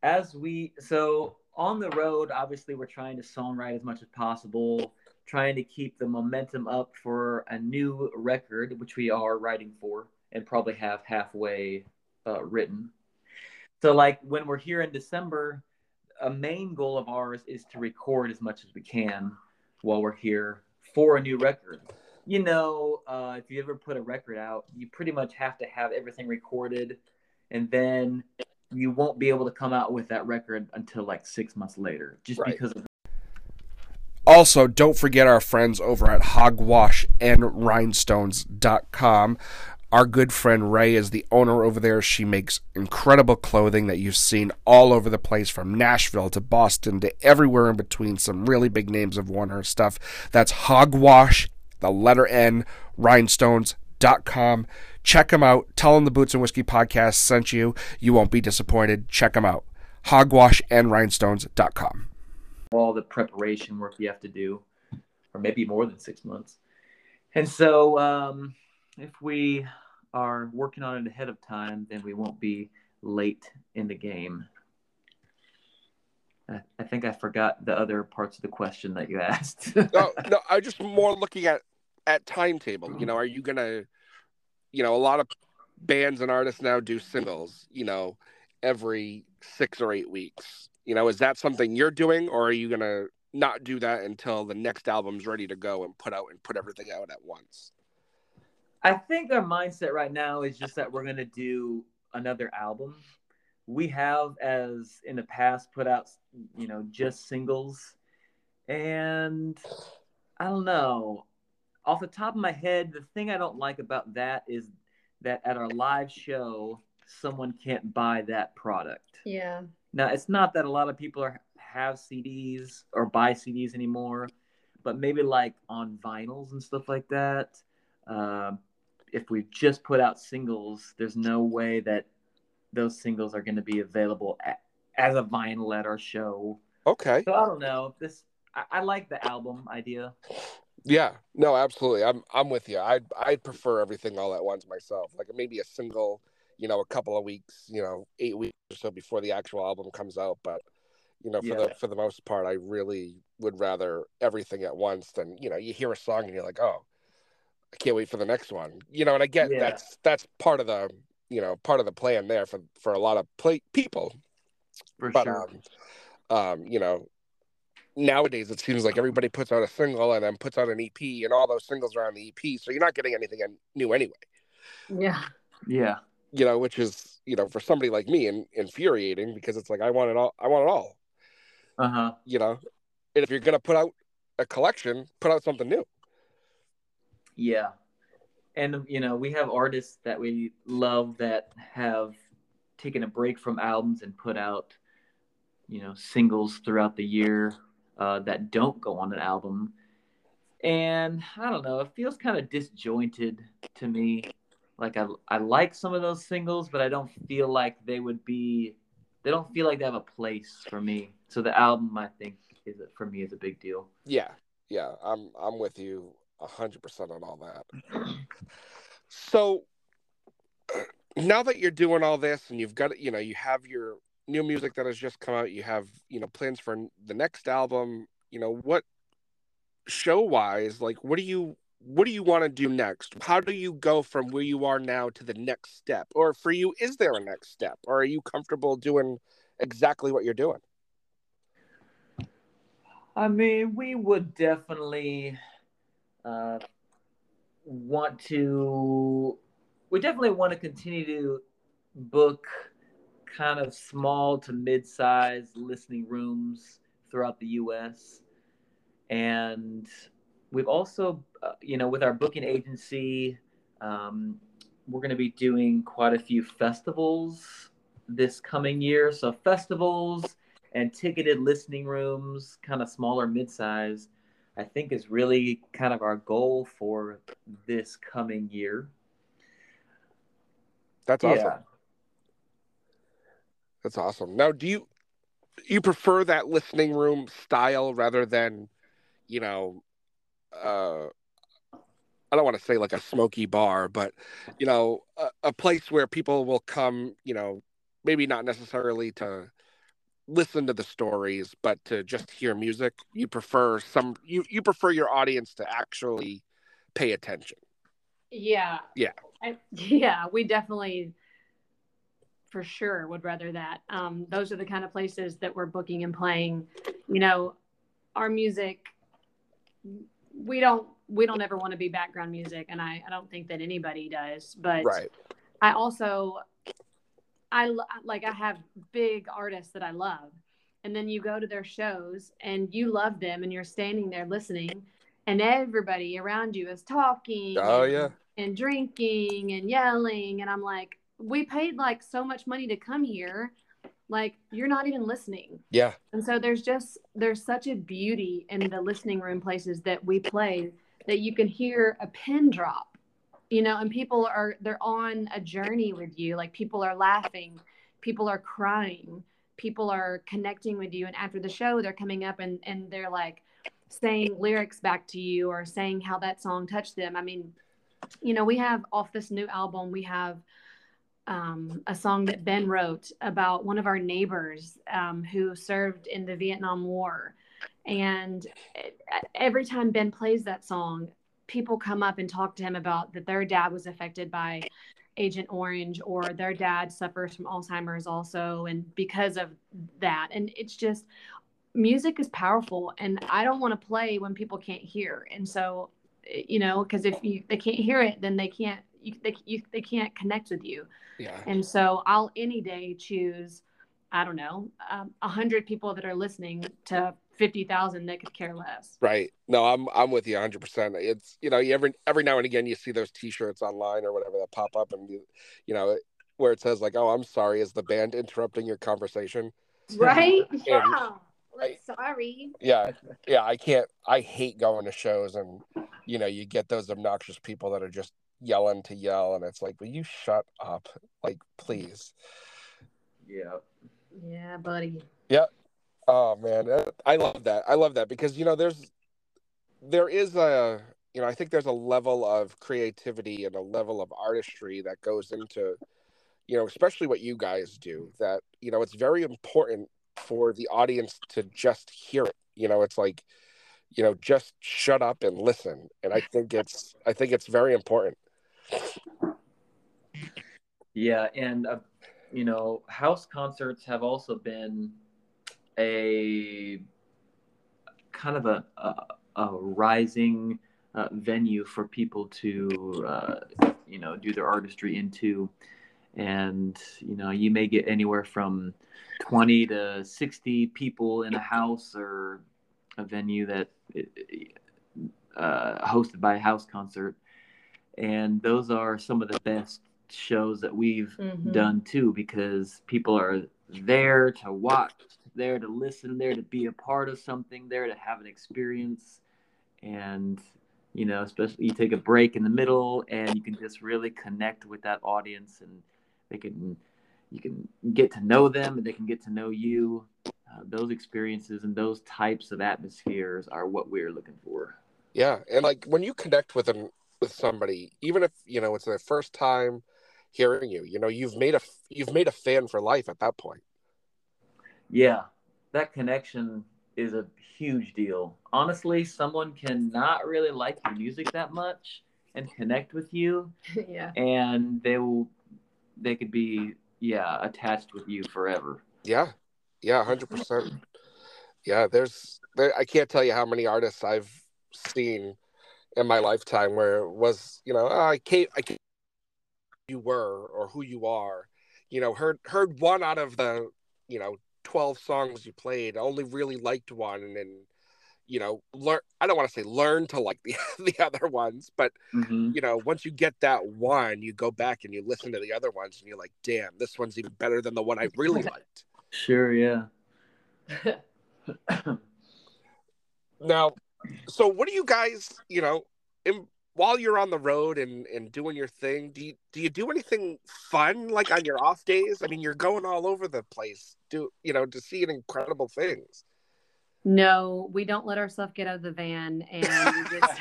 as we so on the road, obviously we're trying to songwrite as much as possible, trying to keep the momentum up for a new record, which we are writing for and probably have halfway uh, written. So like when we're here in December, a main goal of ours is to record as much as we can while we're here for a new record you know, uh, if you ever put a record out, you pretty much have to have everything recorded, and then you won't be able to come out with that record until like six months later, just Right. because of Also, don't forget our friends over at hogwashandrhinestones.com. Our good friend Ray is the owner over there. She makes incredible clothing that you've seen all over the place from Nashville to Boston to everywhere in between. Some really big names have worn her stuff. That's hogwash, the letter N, rhinestones.com. Check them out. Tell them the Boots and Whiskey podcast sent you. You won't be disappointed. Check them out. Hogwashandrhinestones.com. all the preparation work you have to do, or maybe more than six months. And so, um, if we are working on it ahead of time, then we won't be late in the game. I, I think I forgot the other parts of the question that you asked. no, no, I'm just more looking at at timetable. You know, are you gonna, you know, a lot of bands and artists now do singles. You know, every six or eight weeks. You know, is that something you're doing, or are you gonna not do that until the next album's ready to go and put out and put everything out at once? I think our mindset right now is just that we're going to do another album. We have, as in the past, put out, you know, just singles. And I don't know. Off the top of my head, the thing I don't like about that is that at our live show, someone can't buy that product. Yeah. Now, it's not that a lot of people are have CDs or buy CDs anymore, but maybe like on vinyls and stuff like that. Um, if we just put out singles, there's no way that those singles are going to be available a as a vinyl at our show. Okay. So I don't know. This I, I like the album idea. Yeah. No, absolutely. I'm I'm with you. I I prefer everything all at once myself. Like maybe a single, you know, a couple of weeks, you know, eight weeks or so before the actual album comes out. But you know, for Yeah. the for the most part, I really would rather everything at once than you know, you hear a song and you're like, oh, I can't wait for the next one. You know, and I get Yeah. that's that's part of the you know part of the plan there for for a lot of play people. For But sure. um, um, you know, nowadays it seems like everybody puts out a single and then puts out an EP, and all those singles are on the EP, so you're not getting anything new anyway. Yeah. yeah. You know, which is you know for somebody like me, in, infuriating because it's like I want it all. I want it all. Uh huh. You know, and if you're gonna put out a collection, put out something new. Yeah. And you know, we have artists that we love that have taken a break from albums and put out, you know, singles throughout the year uh, that don't go on an album. And I don't know, it feels kind of disjointed to me. Like I I like some of those singles, but I don't feel like they would be they don't feel like they have a place for me. So the album I think is for me is a big deal. Yeah, yeah, I'm I'm with you hundred percent on all that. So now that you're doing all this and you've got you know you have your new music that has just come out, you have you know plans for the next album. You know what show wise, like what do you what do you want to do next? How do you go from where you are now to the next step? Or for you, is there a next step? Or are you comfortable doing exactly what you're doing? I mean, we would definitely uh, want to. We definitely want to continue to book kind of small to mid-sized listening rooms throughout the U.S. And we've also, uh, you know, with our booking agency, um, we're going to be doing quite a few festivals this coming year. So festivals and ticketed listening rooms, kind of smaller, mid-size, I think is really kind of our goal for this coming year. That's awesome. Yeah. That's awesome. Now, do you you prefer that listening room style rather than, you know, uh, I don't want to say like a smoky bar, but you know, a, a place where people will come, you know, maybe not necessarily to listen to the stories, but to just hear music. You prefer some you you prefer your audience to actually pay attention. Yeah. Yeah. I, yeah, we definitely for sure would rather that. Um, those are the kind of places that we're booking and playing. You know, our music, we don't we don't ever want to be background music, and I I don't think that anybody does. But right. I also I like I have big artists that I love, and then you go to their shows and you love them, and you're standing there listening, and everybody around you is talking. Oh and, yeah. And drinking and yelling, and I'm like, we paid like so much money to come here like you're not even listening. Yeah. And so there's just there's such a beauty in the listening room places that we play that you can hear a pin drop you know and people are they're on a journey with you. Like people are laughing people are crying people are connecting with you. And after the show they're coming up and and they're like saying lyrics back to you or saying how that song touched them. I mean you know we have off this new album we have um, a song that Ben wrote about one of our neighbors um, who served in the Vietnam War. And every time Ben plays that song, people come up and talk to him about that their dad was affected by Agent Orange or their dad suffers from Alzheimer's also. And because of that, and it's just music is powerful. And I don't want to play when people can't hear. And so, you know, because if you, they can't hear it, then they can't you, they, you, they can't connect with you. Yeah. And so I'll any day choose, I don't know, um, a um, hundred people that are listening to 50,000 that could care less. Right. No, I'm, I'm with you hundred percent. It's, you know, every, every now and again you see those t-shirts online or whatever that pop up and you, you know, where it says like, oh, I'm sorry. Is the band interrupting your conversation? Right. yeah. Like, sorry. Yeah. Yeah. I can't, I hate going to shows and, you know, you get those obnoxious people that are just yelling to yell and it's like will you shut up? Like please. Yeah. Yeah buddy. Yeah oh man. Uh, i love that. I love that because you know there's there is a you know i think there's a level of creativity and a level of artistry that goes into you know especially what you guys do that you know it's very important for the audience to just hear it. You know it's like you know just shut up and listen. And i think it's i think it's very important yeah, and uh, you know, house concerts have also been a kind of a a, a rising uh, venue for people to uh, you know do their artistry into, and you know you may get anywhere from twenty to sixty people in a house or a venue that uh, hosted by a house concert and those are some of the best shows that we've mm-hmm. done too because people are there to watch there to listen there to be a part of something there to have an experience. And you know especially you take a break in the middle and you can just really connect with that audience and they can you can get to know them and they can get to know you. Uh, those experiences and those types of atmospheres are what we're looking for. Yeah and like when you connect with an with somebody, even if you know it's their first time hearing you, you know, you've made a you've made a fan for life at that point. Yeah, that connection is a huge deal. Honestly, someone can not really like your music that much and connect with you, yeah. and they will, they could be, yeah, attached with you forever. Yeah, yeah, hundred percent. Yeah, there's there, I can't tell you how many artists I've seen in my lifetime where it was you know oh, I can't I can't you were or who you are, you know heard heard one out of the you know twelve songs you played, only really liked one, and then you know learn I don't want to say learn to like the the other ones, but Mm-hmm. you know once you get that one, you go back and you listen to the other ones, and you're like, damn, this one's even better than the one I really liked. Sure, yeah. Now, so what do you guys, you know, in, while you're on the road and, and doing your thing, do you do you do anything fun like on your off days? I mean, you're going all over the place, do you know, to see incredible things. No, we don't let ourselves get out of the van and just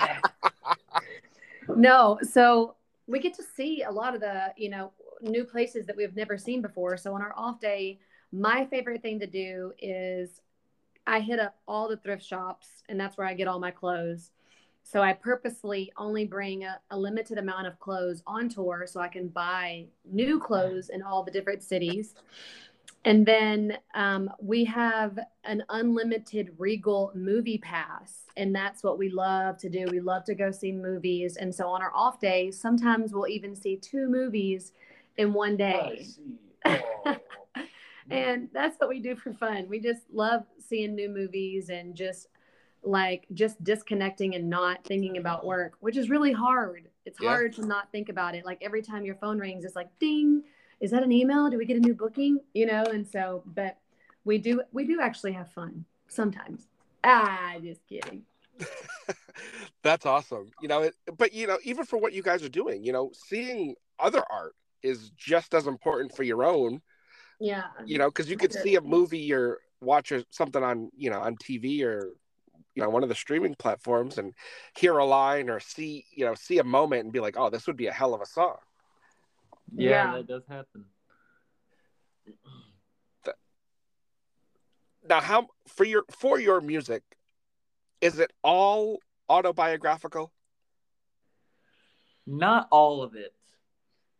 no. So we get to see a lot of the you know new places that we've never seen before. So on our off day, my favorite thing to do is I hit up all the thrift shops, and that's where I get all my clothes. So I purposely only bring a, a limited amount of clothes on tour so I can buy new clothes in all the different cities. And then um, we have an unlimited Regal movie pass. And that's what we love to do. We love to go see movies. And so on our off days, sometimes we'll even see two movies in one day. and that's what we do for fun. We just love seeing new movies and just like just disconnecting and not thinking about work, which is really hard. It's Yeah. hard to not think about it. Like every time your phone rings, it's like ding, is that an email? Do we get a new booking? You know, and so but we do we do actually have fun sometimes. Ah, just kidding. That's awesome. You know, it, but you know, even for what you guys are doing, you know, seeing other art is just as important for your own. Yeah. You know, because you could see a movie or watch a, something on you know on TV or you know one of the streaming platforms and hear a line or see you know see a moment and be like, oh, this would be a hell of a song. Yeah, Yeah. that does happen. Now, how for your for your music, is it all autobiographical? Not all of it.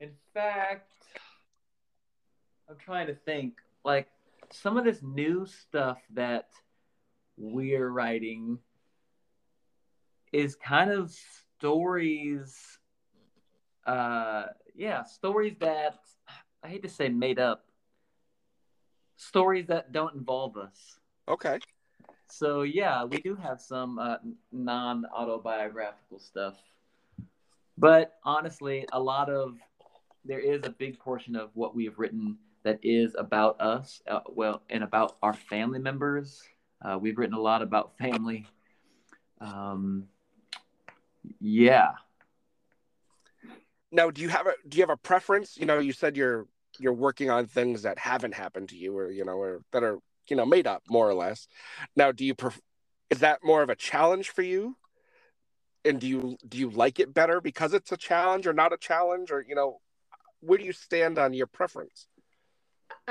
In fact, I'm trying to think. Like some of this new stuff that we're writing is kind of stories. Uh, yeah, stories that I hate to say made up. Stories that don't involve us. Okay. So yeah, we do have some uh, non-autobiographical stuff, but honestly, a lot of there is a big portion of what we have written that is about us, uh, well, and about our family members. Uh, we've written a lot about family. Um, yeah, Now, do you have a do you have a preference? You know, you said you're you're working on things that haven't happened to you, or you know, or that are you know made up more or less. Now, do you pref- is that more of a challenge for you? And do you do you like it better because it's a challenge or not a challenge, or you know, where do you stand on your preference?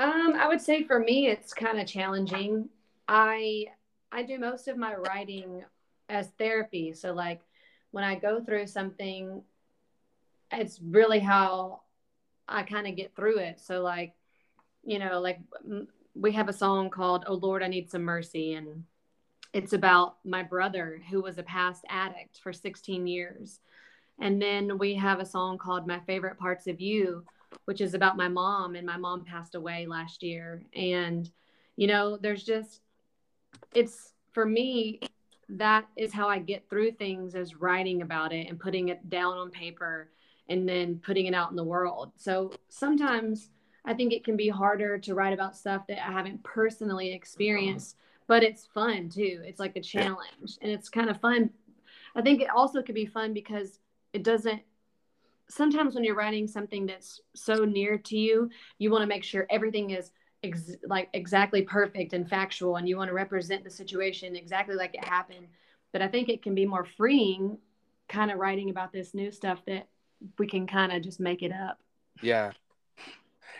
Um, I would say for me, it's kind of challenging. I I do most of my writing as therapy. So like when I go through something, it's really how I kind of get through it. So like, you know, like we have a song called "Oh Lord, I Need Some Mercy," and it's about my brother who was a past addict for 16 years. And then we have a song called "My Favorite Parts of You." Which is about my mom and my mom passed away last year. And you know there's just it's for me that is how i get through things is writing about it and putting it down on paper and then putting it out in the world. So sometimes i think it can be harder to write about stuff that i haven't personally experienced but it's fun too. It's like a challenge and it's kind of fun. I think it also could be fun because it doesn't sometimes when you're writing something that's so near to you, you want to make sure everything is ex- like exactly perfect and factual, and you want to represent the situation exactly like it happened. But I think it can be more freeing, kind of writing about this new stuff that we can kind of just make it up. Yeah.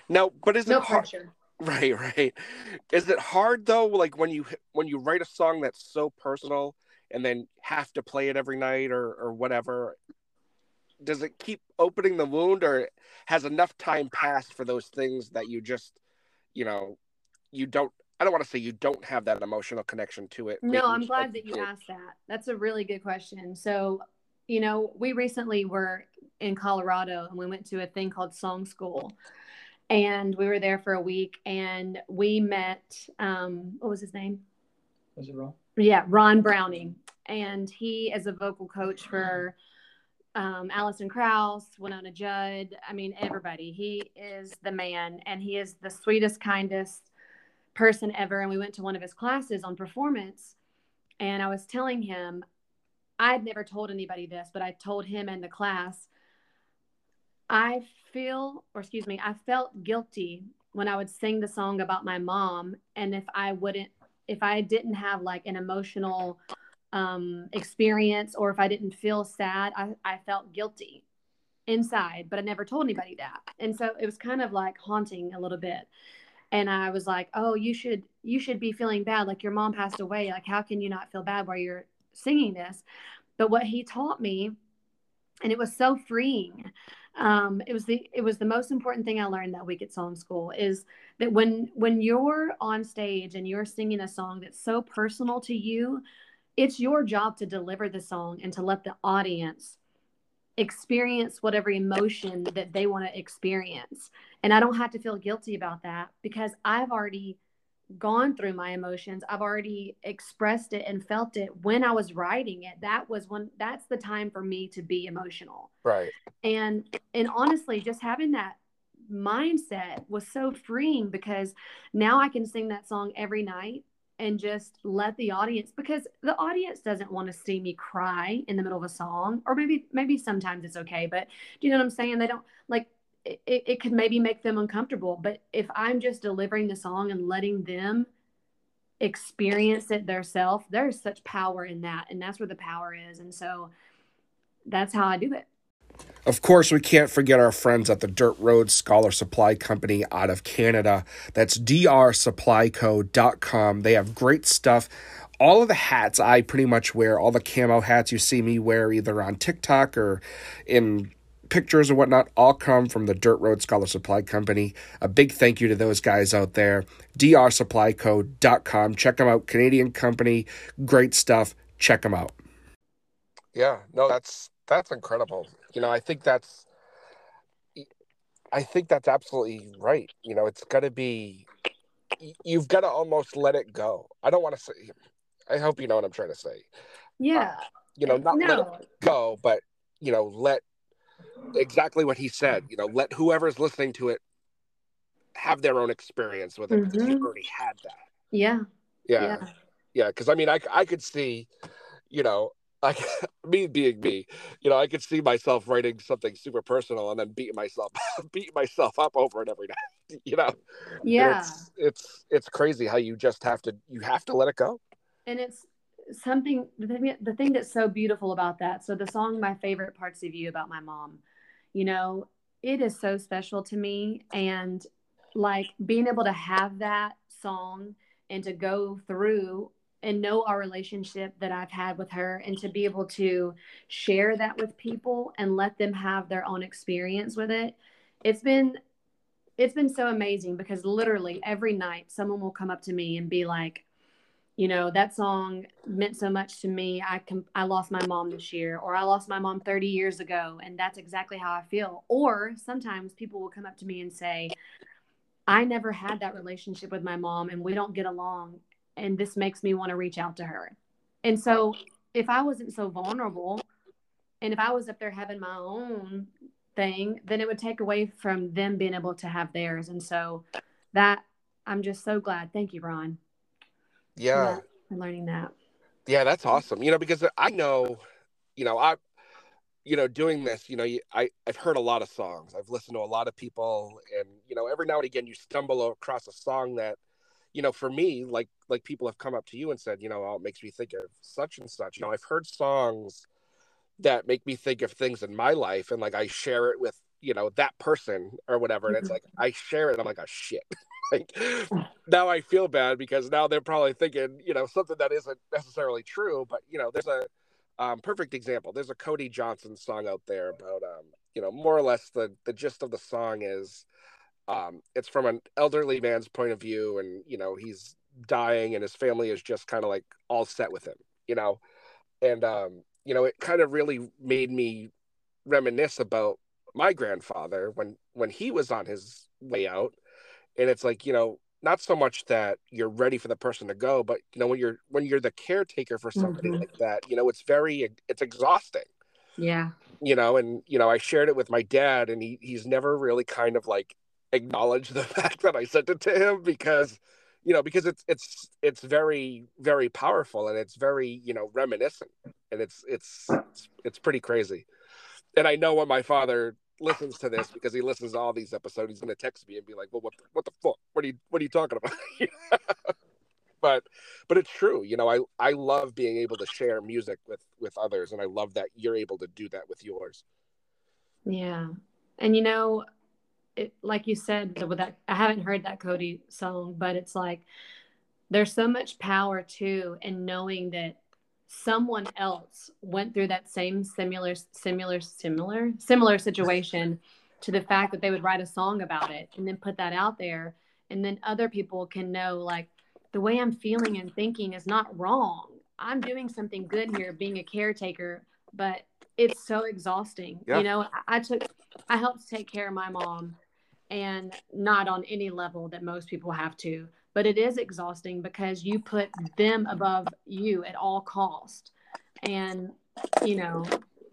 No, but is No it hard? pressure. Right, right. Is it hard though, like when you when you write a song that's so personal and then have to play it every night or or whatever? Does it keep opening the wound, or has enough time passed for those things that you just, you know, you don't? I don't want to say you don't have that emotional connection to it. No, I'm glad that you asked that. That's a really good question. So, you know, we recently were in Colorado and we went to a thing called Song School and we were there for a week and we met um what was his name was it ron yeah ron browning and he is a vocal coach for um, Alison Krauss, Wynonna Judd. I mean, everybody. He is the man, and he is the sweetest, kindest person ever. And we went to one of his classes on performance, and I was telling him, I had never told anybody this, but I told him in the class I feel, or excuse me, I felt guilty when I would sing the song about my mom. And if I wouldn't, if I didn't have like an emotional um, experience or if I didn't feel sad, I, I felt guilty inside, but I never told anybody that. And so it was kind of like haunting a little bit. And I was like, oh, you should, you should be feeling bad. Like your mom passed away. Like, how can you not feel bad while you're singing this? But what he taught me, and it was so freeing um, it was the it was the most important thing I learned that week at song school is that when when you're on stage and you're singing a song that's so personal to you, it's your job to deliver the song and to let the audience experience whatever emotion that they want to experience. And I don't have to feel guilty about that because I've already gone through my emotions. I've already expressed it and felt it when i was writing it. That was when that's the time for me to be emotional. Right. And and honestly just having that mindset was so freeing because now i can sing that song every night and just let the audience because the audience doesn't want to see me cry in the middle of a song or maybe maybe sometimes it's okay but do you know what i'm saying they don't like it, it could maybe make them uncomfortable. But if I'm just delivering the song and letting them experience it themselves, there's such power in that. And that's where the power is. And so that's how I do it. Of course, we can't forget our friends at the Dirt Road Scholar Supply Company out of Canada. That's drsupplyco.com. They have great stuff. All of the hats I pretty much wear, all the camo hats you see me wear either on TikTok or in pictures and whatnot all come from the Dirt Road Scholar Supply Company. A big thank you to those guys out there. drsupplyco.com. Check them out. Canadian company, great stuff. Check them out. Yeah, no, that's that's incredible. You know, I think that's I think that's absolutely right. You know, it's got to be you've got to almost let it go. I don't want to say I hope you know what I'm trying to say. Yeah. Uh, you know, not no. let it go, but you know, let exactly what he said. You know, let whoever's listening to it have their own experience with it. Mm-hmm. You already had that. Yeah. Yeah. Yeah. Because I mean, I I could see, you know, like me being me, you know, I could see myself writing something super personal and then beating myself beating myself up over it every night. You know. Yeah. It's it's it's crazy how you just have to you have to let it go. And it's something the thing, the thing that's so beautiful about that so the song my favorite parts of you about my mom you know it is so special to me and like being able to have that song and to go through and know our relationship that I've had with her and to be able to share that with people and let them have their own experience with it. It's been it's been so amazing because literally every night someone will come up to me and be like, you know that song meant so much to me i com- i lost my mom this year or i lost my mom 30 years ago and that's exactly how i feel or sometimes people will come up to me and say i never had that relationship with my mom and we don't get along and this makes me want to reach out to her and so if i wasn't so vulnerable and if i was up there having my own thing then it would take away from them being able to have theirs and so that i'm just so glad thank you ron yeah. I'm learning that. Yeah, that's awesome. You know, because I know, you know, I, you know, doing this, you know, I I've heard a lot of songs. I've listened to a lot of people, and you know, every now and again, you stumble across a song that, you know, for me, like like people have come up to you and said, you know, oh, it makes me think of such and such. You know, I've heard songs that make me think of things in my life, and like I share it with you know that person or whatever, and it's mm-hmm. like I share it, I'm like, oh shit. like now I feel bad because now they're probably thinking, you know, something that isn't necessarily true. But you know, there's a um, perfect example. There's a Cody Johnson song out there about, um, you know, more or less the the gist of the song is, um, it's from an elderly man's point of view, and you know he's dying, and his family is just kind of like all set with him, you know, and um, you know, it kind of really made me reminisce about my grandfather when when he was on his way out and it's like you know not so much that you're ready for the person to go but you know when you're when you're the caretaker for somebody Mhm. like that you know it's very it's exhausting Yeah. you know and you know i shared it with my dad and he he's never really kind of like acknowledged the fact that i sent it to him because you know because it's it's it's very very powerful and it's very you know reminiscent and it's it's it's, it's pretty crazy. And i know when my father listens to this because he listens to all these episodes he's going to text me and be like well what the, what the fuck? What are you what are you talking about? But but it's true you know i i love being able to share music with with others and i love that you're able to do that with yours. Yeah. And you know, it, like you said, with that, I haven't heard that Cody song, but it's like there's so much power too in knowing that someone else went through that same similar, similar, similar, similar situation to the fact that they would write a song about it and then put that out there. And then other people can know, like, the way I'm feeling and thinking is not wrong. I'm doing something good here, being a caretaker, but it's so exhausting. Yeah. You know, I, I took, I helped take care of my mom and not on any level that most people have to, but it is exhausting because you put them above you at all cost. And, you know,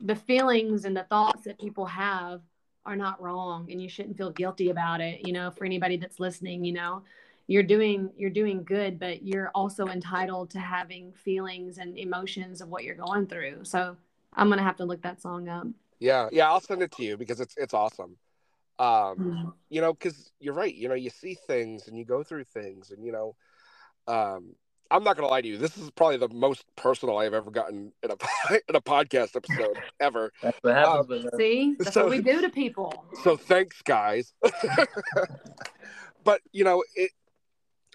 the feelings and the thoughts that people have are not wrong and you shouldn't feel guilty about it, you know, for anybody that's listening, you know. You're doing you're doing good but you're also entitled to having feelings and emotions of what you're going through. So i'm gonna have to look that song up. Yeah yeah i'll send it to you because it's it's awesome um Mhm. you know because you're right you know you see things and you go through things and you know um i'm not gonna lie to you this is probably the most personal i've ever gotten in a in a podcast episode ever. That's what happens Um, with see? That's So- what we do to people. so thanks guys. But you know it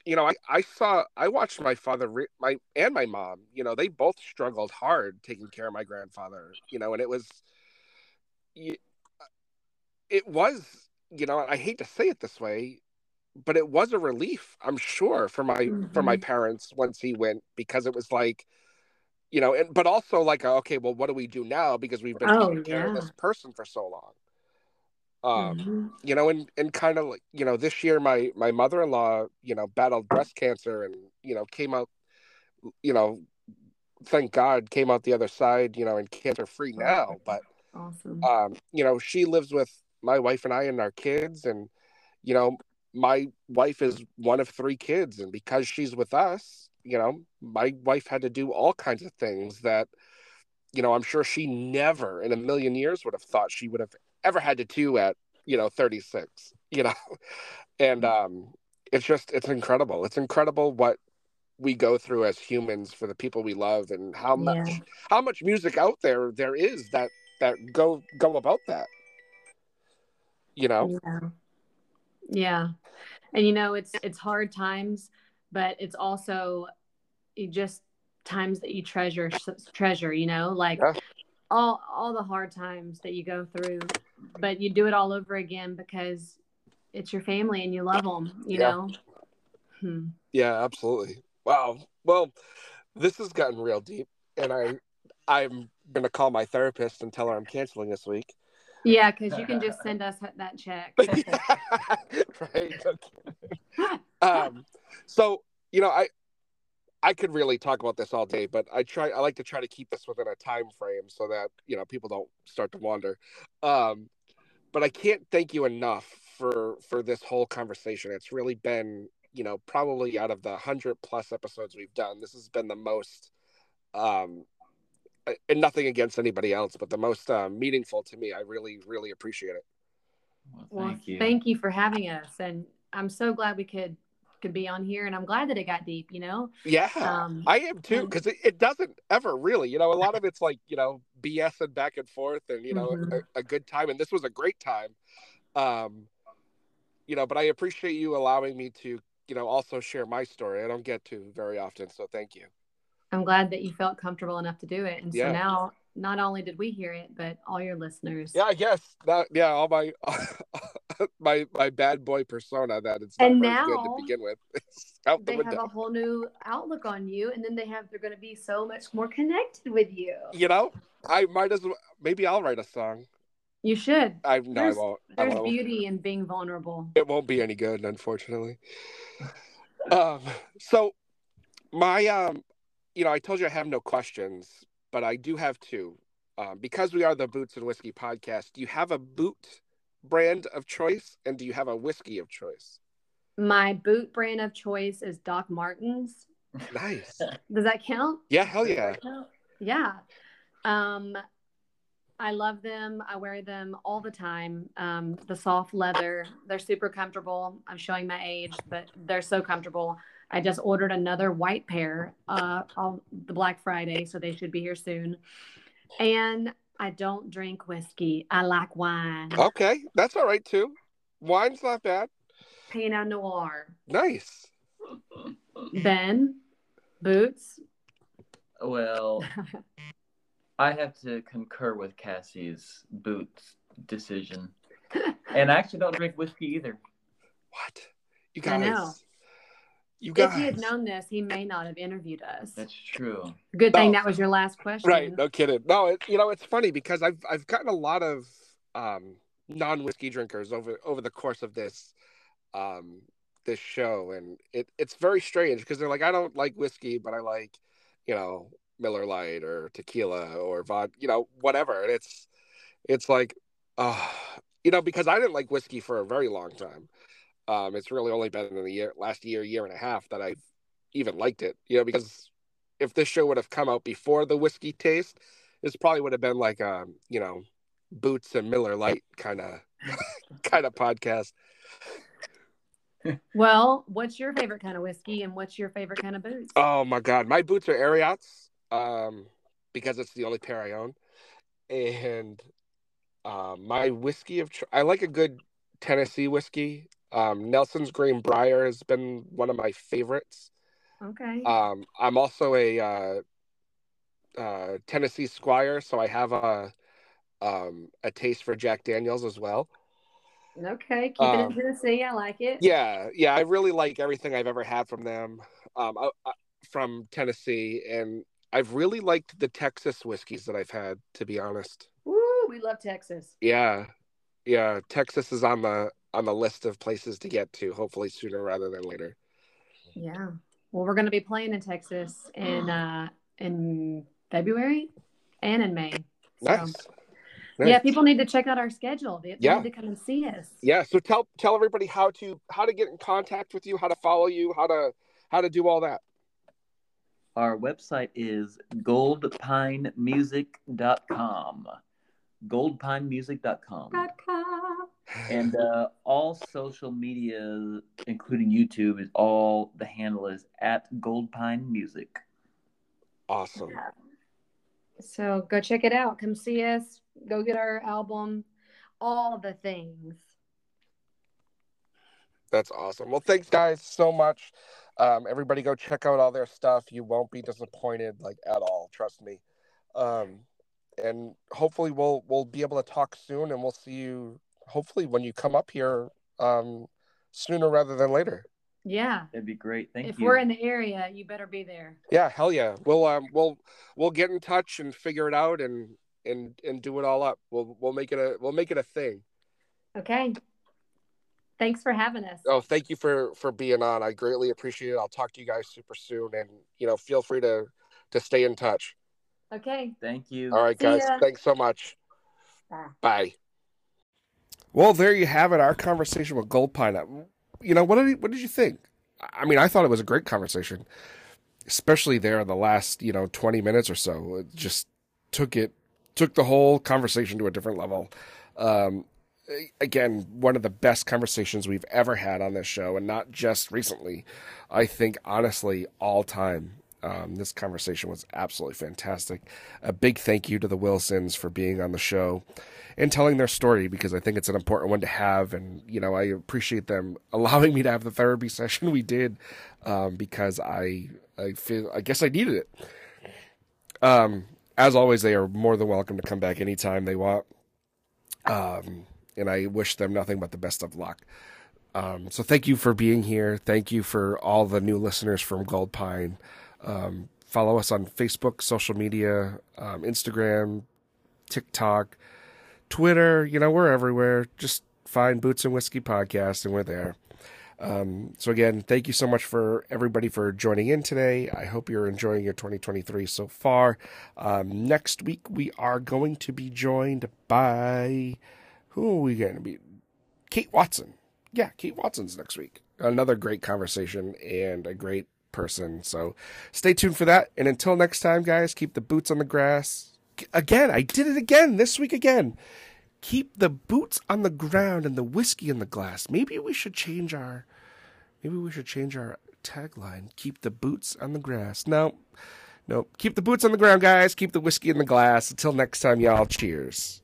you know I, I saw i watched my father re- my and my mom you know they both struggled hard taking care of my grandfather you know and it was y- it was you know i hate to say it this way but it was a relief i'm sure for my for my parents once he went because it was like you know and but also like okay well what do we do now? Because we've been Oh, taking care of this person for so long. Um Mhm. you know and and kind of like you know this year my my mother-in-law you know battled breast cancer and you know came out you know thank god came out the other side you know and cancer free now but awesome. um you know she lives with my wife and i and our kids and you know my wife is one of three kids and because she's with us you know my wife had to do all kinds of things that you know i'm sure she never in a million years would have thought she would have ever had to do at you know 36 you know? And um it's just it's incredible. It's incredible what we go through as humans for the people we love and how much Yeah. how much music out there there is that that go go about that you know yeah yeah and you know it's it's hard times but it's also you just times that you treasure treasure you know like Yeah. all all the hard times that you go through but you do it all over again because it's your family and you love them you Yeah. know hmm. Yeah, absolutely. Wow. Well, this has gotten real deep, and I, I'm gonna call my therapist and tell her I'm canceling this week. Yeah because you can just send us that check right. Okay. Um. So you know, I, I could really talk about this all day, but I try. I like to try to keep this within a time frame so that you know people don't start to wander. Um. But I can't thank you enough for for this whole conversation. It's really been you know probably out of the hundred plus episodes we've done, this has been the most. Um, and nothing against anybody else, but the most uh, meaningful to me. I really, really appreciate it. Well, well thank you. thank you for having us and i'm so glad we could could be on here and i'm glad that it got deep you know Yeah, Um, I am too, because it, it doesn't ever really, you know, a lot of it's like, you know, BS and back and forth and, you know, Mhm. a, a good time. And this was a great time. Um, you know, but I appreciate you allowing me to, you know, also share my story. I don't get to very often, so thank you. I'm glad that you felt comfortable enough to do it. And Yeah. so now, not only did we hear it, but all your listeners. Yeah, I guess that. Yeah, all my my my bad boy persona that it's not And very good to begin with. Out the They have a whole new outlook on you, and then they have they're going to be so much more connected with you. You know, I might as well. Maybe I'll write a song. You should. I no, I won't. I There's won't. beauty in being vulnerable. It won't be any good, unfortunately. um, so my um, you know, I told you I have no questions, but I do have two. Um, because we are the Boots and Whiskey podcast, do you have a boot brand of choice, and do you have a whiskey of choice? My boot brand of choice is Doc Martens. Nice. Does that count? Yeah, hell yeah. Yeah. Um, I love them. I wear them all the time. Um, the soft leather, they're super comfortable. I'm showing my age, but they're so comfortable. I just ordered another white pair uh, on the Black Friday, so they should be here soon. And I don't drink whiskey. I like wine. Okay, that's all right too. Wine's not bad. Pinot Noir. Nice. Ben, boots. Well, I have to concur with Cassie's boots decision. And I actually don't drink whiskey either. What? You I guys. Know. You If he had known this, he may not have interviewed us. That's true. Good thing No. that was your last question. Right, no kidding. No, it, you know it's funny because I've I've gotten a lot of um, non whiskey drinkers over over the course of this um, this show, and it it's very strange because they're like, I don't like whiskey, but I like you know Miller Lite or tequila or vodka, you know whatever, and it's it's like, uh, you know, because I didn't like whiskey for a very long time. Um, it's really only been in the year last year year and a half that I've even liked it, you know, because if this show would have come out before the whiskey taste, this probably would have been like a you know boots and Miller Lite kind of kind of podcast. Well, what's your favorite kind of whiskey and what's your favorite kind of boots? Oh my god, my boots are Ariats, um, because it's the only pair I own, and um, my whiskey of tr- I like a good Tennessee whiskey. Um, Nelson's Green Brier has been one of my favorites. Okay. Um, I'm also a uh, uh, Tennessee Squire, so I have a um, a taste for Jack Daniels as well. okay. Keep it um, in Tennessee. I like it. Yeah, yeah, I really like everything I've ever had from them, um, I, I, from Tennessee, and I've really liked the Texas whiskeys that I've had. To be honest, Woo, we love Texas. yeah, yeah, Texas is on the on the list of places to get to. Hopefully sooner rather than later. Yeah. Well, we're going to be playing in Texas in uh in February and in May. So, Nice. Yeah, people need to check out our schedule. They, they Yeah. need to come and see us. Yeah, so tell tell everybody how to how to get in contact with you, how to follow you, how to how to do all that. Our website is goldpinemusic.com. Goldpinemusic.com. And uh, all social media, including YouTube, is all the handle is at Goldpine Music. Awesome. So go check it out. Come see us. Go get our album. All the things. That's awesome. Well, thanks guys so much. Um, everybody go check out all their stuff. You won't be disappointed like at all. Trust me. Um, and hopefully we'll we'll be able to talk soon, and we'll see you hopefully when you come up here um, sooner rather than later. Yeah. That'd be great. Thank if you. If we're in the area, you better be there. Yeah, hell yeah. We'll um we'll we'll get in touch and figure it out and and and do it all up. We'll we'll make it a we'll make it a thing. Okay. Thanks for having us. Oh, thank you for for being on. I greatly appreciate it. I'll talk to you guys super soon, and you know, feel free to to stay in touch. Okay. Thank you. All right, See guys. ya. Thanks so much. Bye. Bye. Well, there you have it. Our conversation with Gold Pine. You know what? Did what did you think? I mean, I thought it was a great conversation, especially there in the last you know twenty minutes or so. It just took it took the whole conversation to a different level. Um, again, one of the best conversations we've ever had on this show, and not just recently. I think honestly, all time. Um, this conversation was absolutely fantastic. A big thank you to the Wilsons for being on the show and telling their story because I think it's an important one to have. And, you know, I appreciate them allowing me to have the therapy session we did um, because I, I feel, I guess I needed it. Um, as always, they are more than welcome to come back anytime they want. Um, and I wish them nothing but the best of luck. Um, so thank you for being here. Thank you for all the new listeners from Gold Pine. Um, follow us on Facebook, social media, um, Instagram, TikTok, Twitter. You know, we're everywhere. Just find Boots and Whiskey Podcast, and we're there. Um, so again, thank you so much for everybody for joining in today. I hope you're enjoying your 2023 so far. Um, next week we are going to be joined by who are we going to be? Kate Watson. Yeah, Kate Watson's next week. Another great conversation and a great person. So stay tuned for that. And until next time, guys, keep the boots on the grass. Again, I did it again this week again. Keep the boots on the ground and the whiskey in the glass. Maybe we should change our maybe we should change our tagline. Keep the boots on the grass. No. No. Keep the boots on the ground, guys. Keep the whiskey in the glass. Until next time, y'all. Cheers.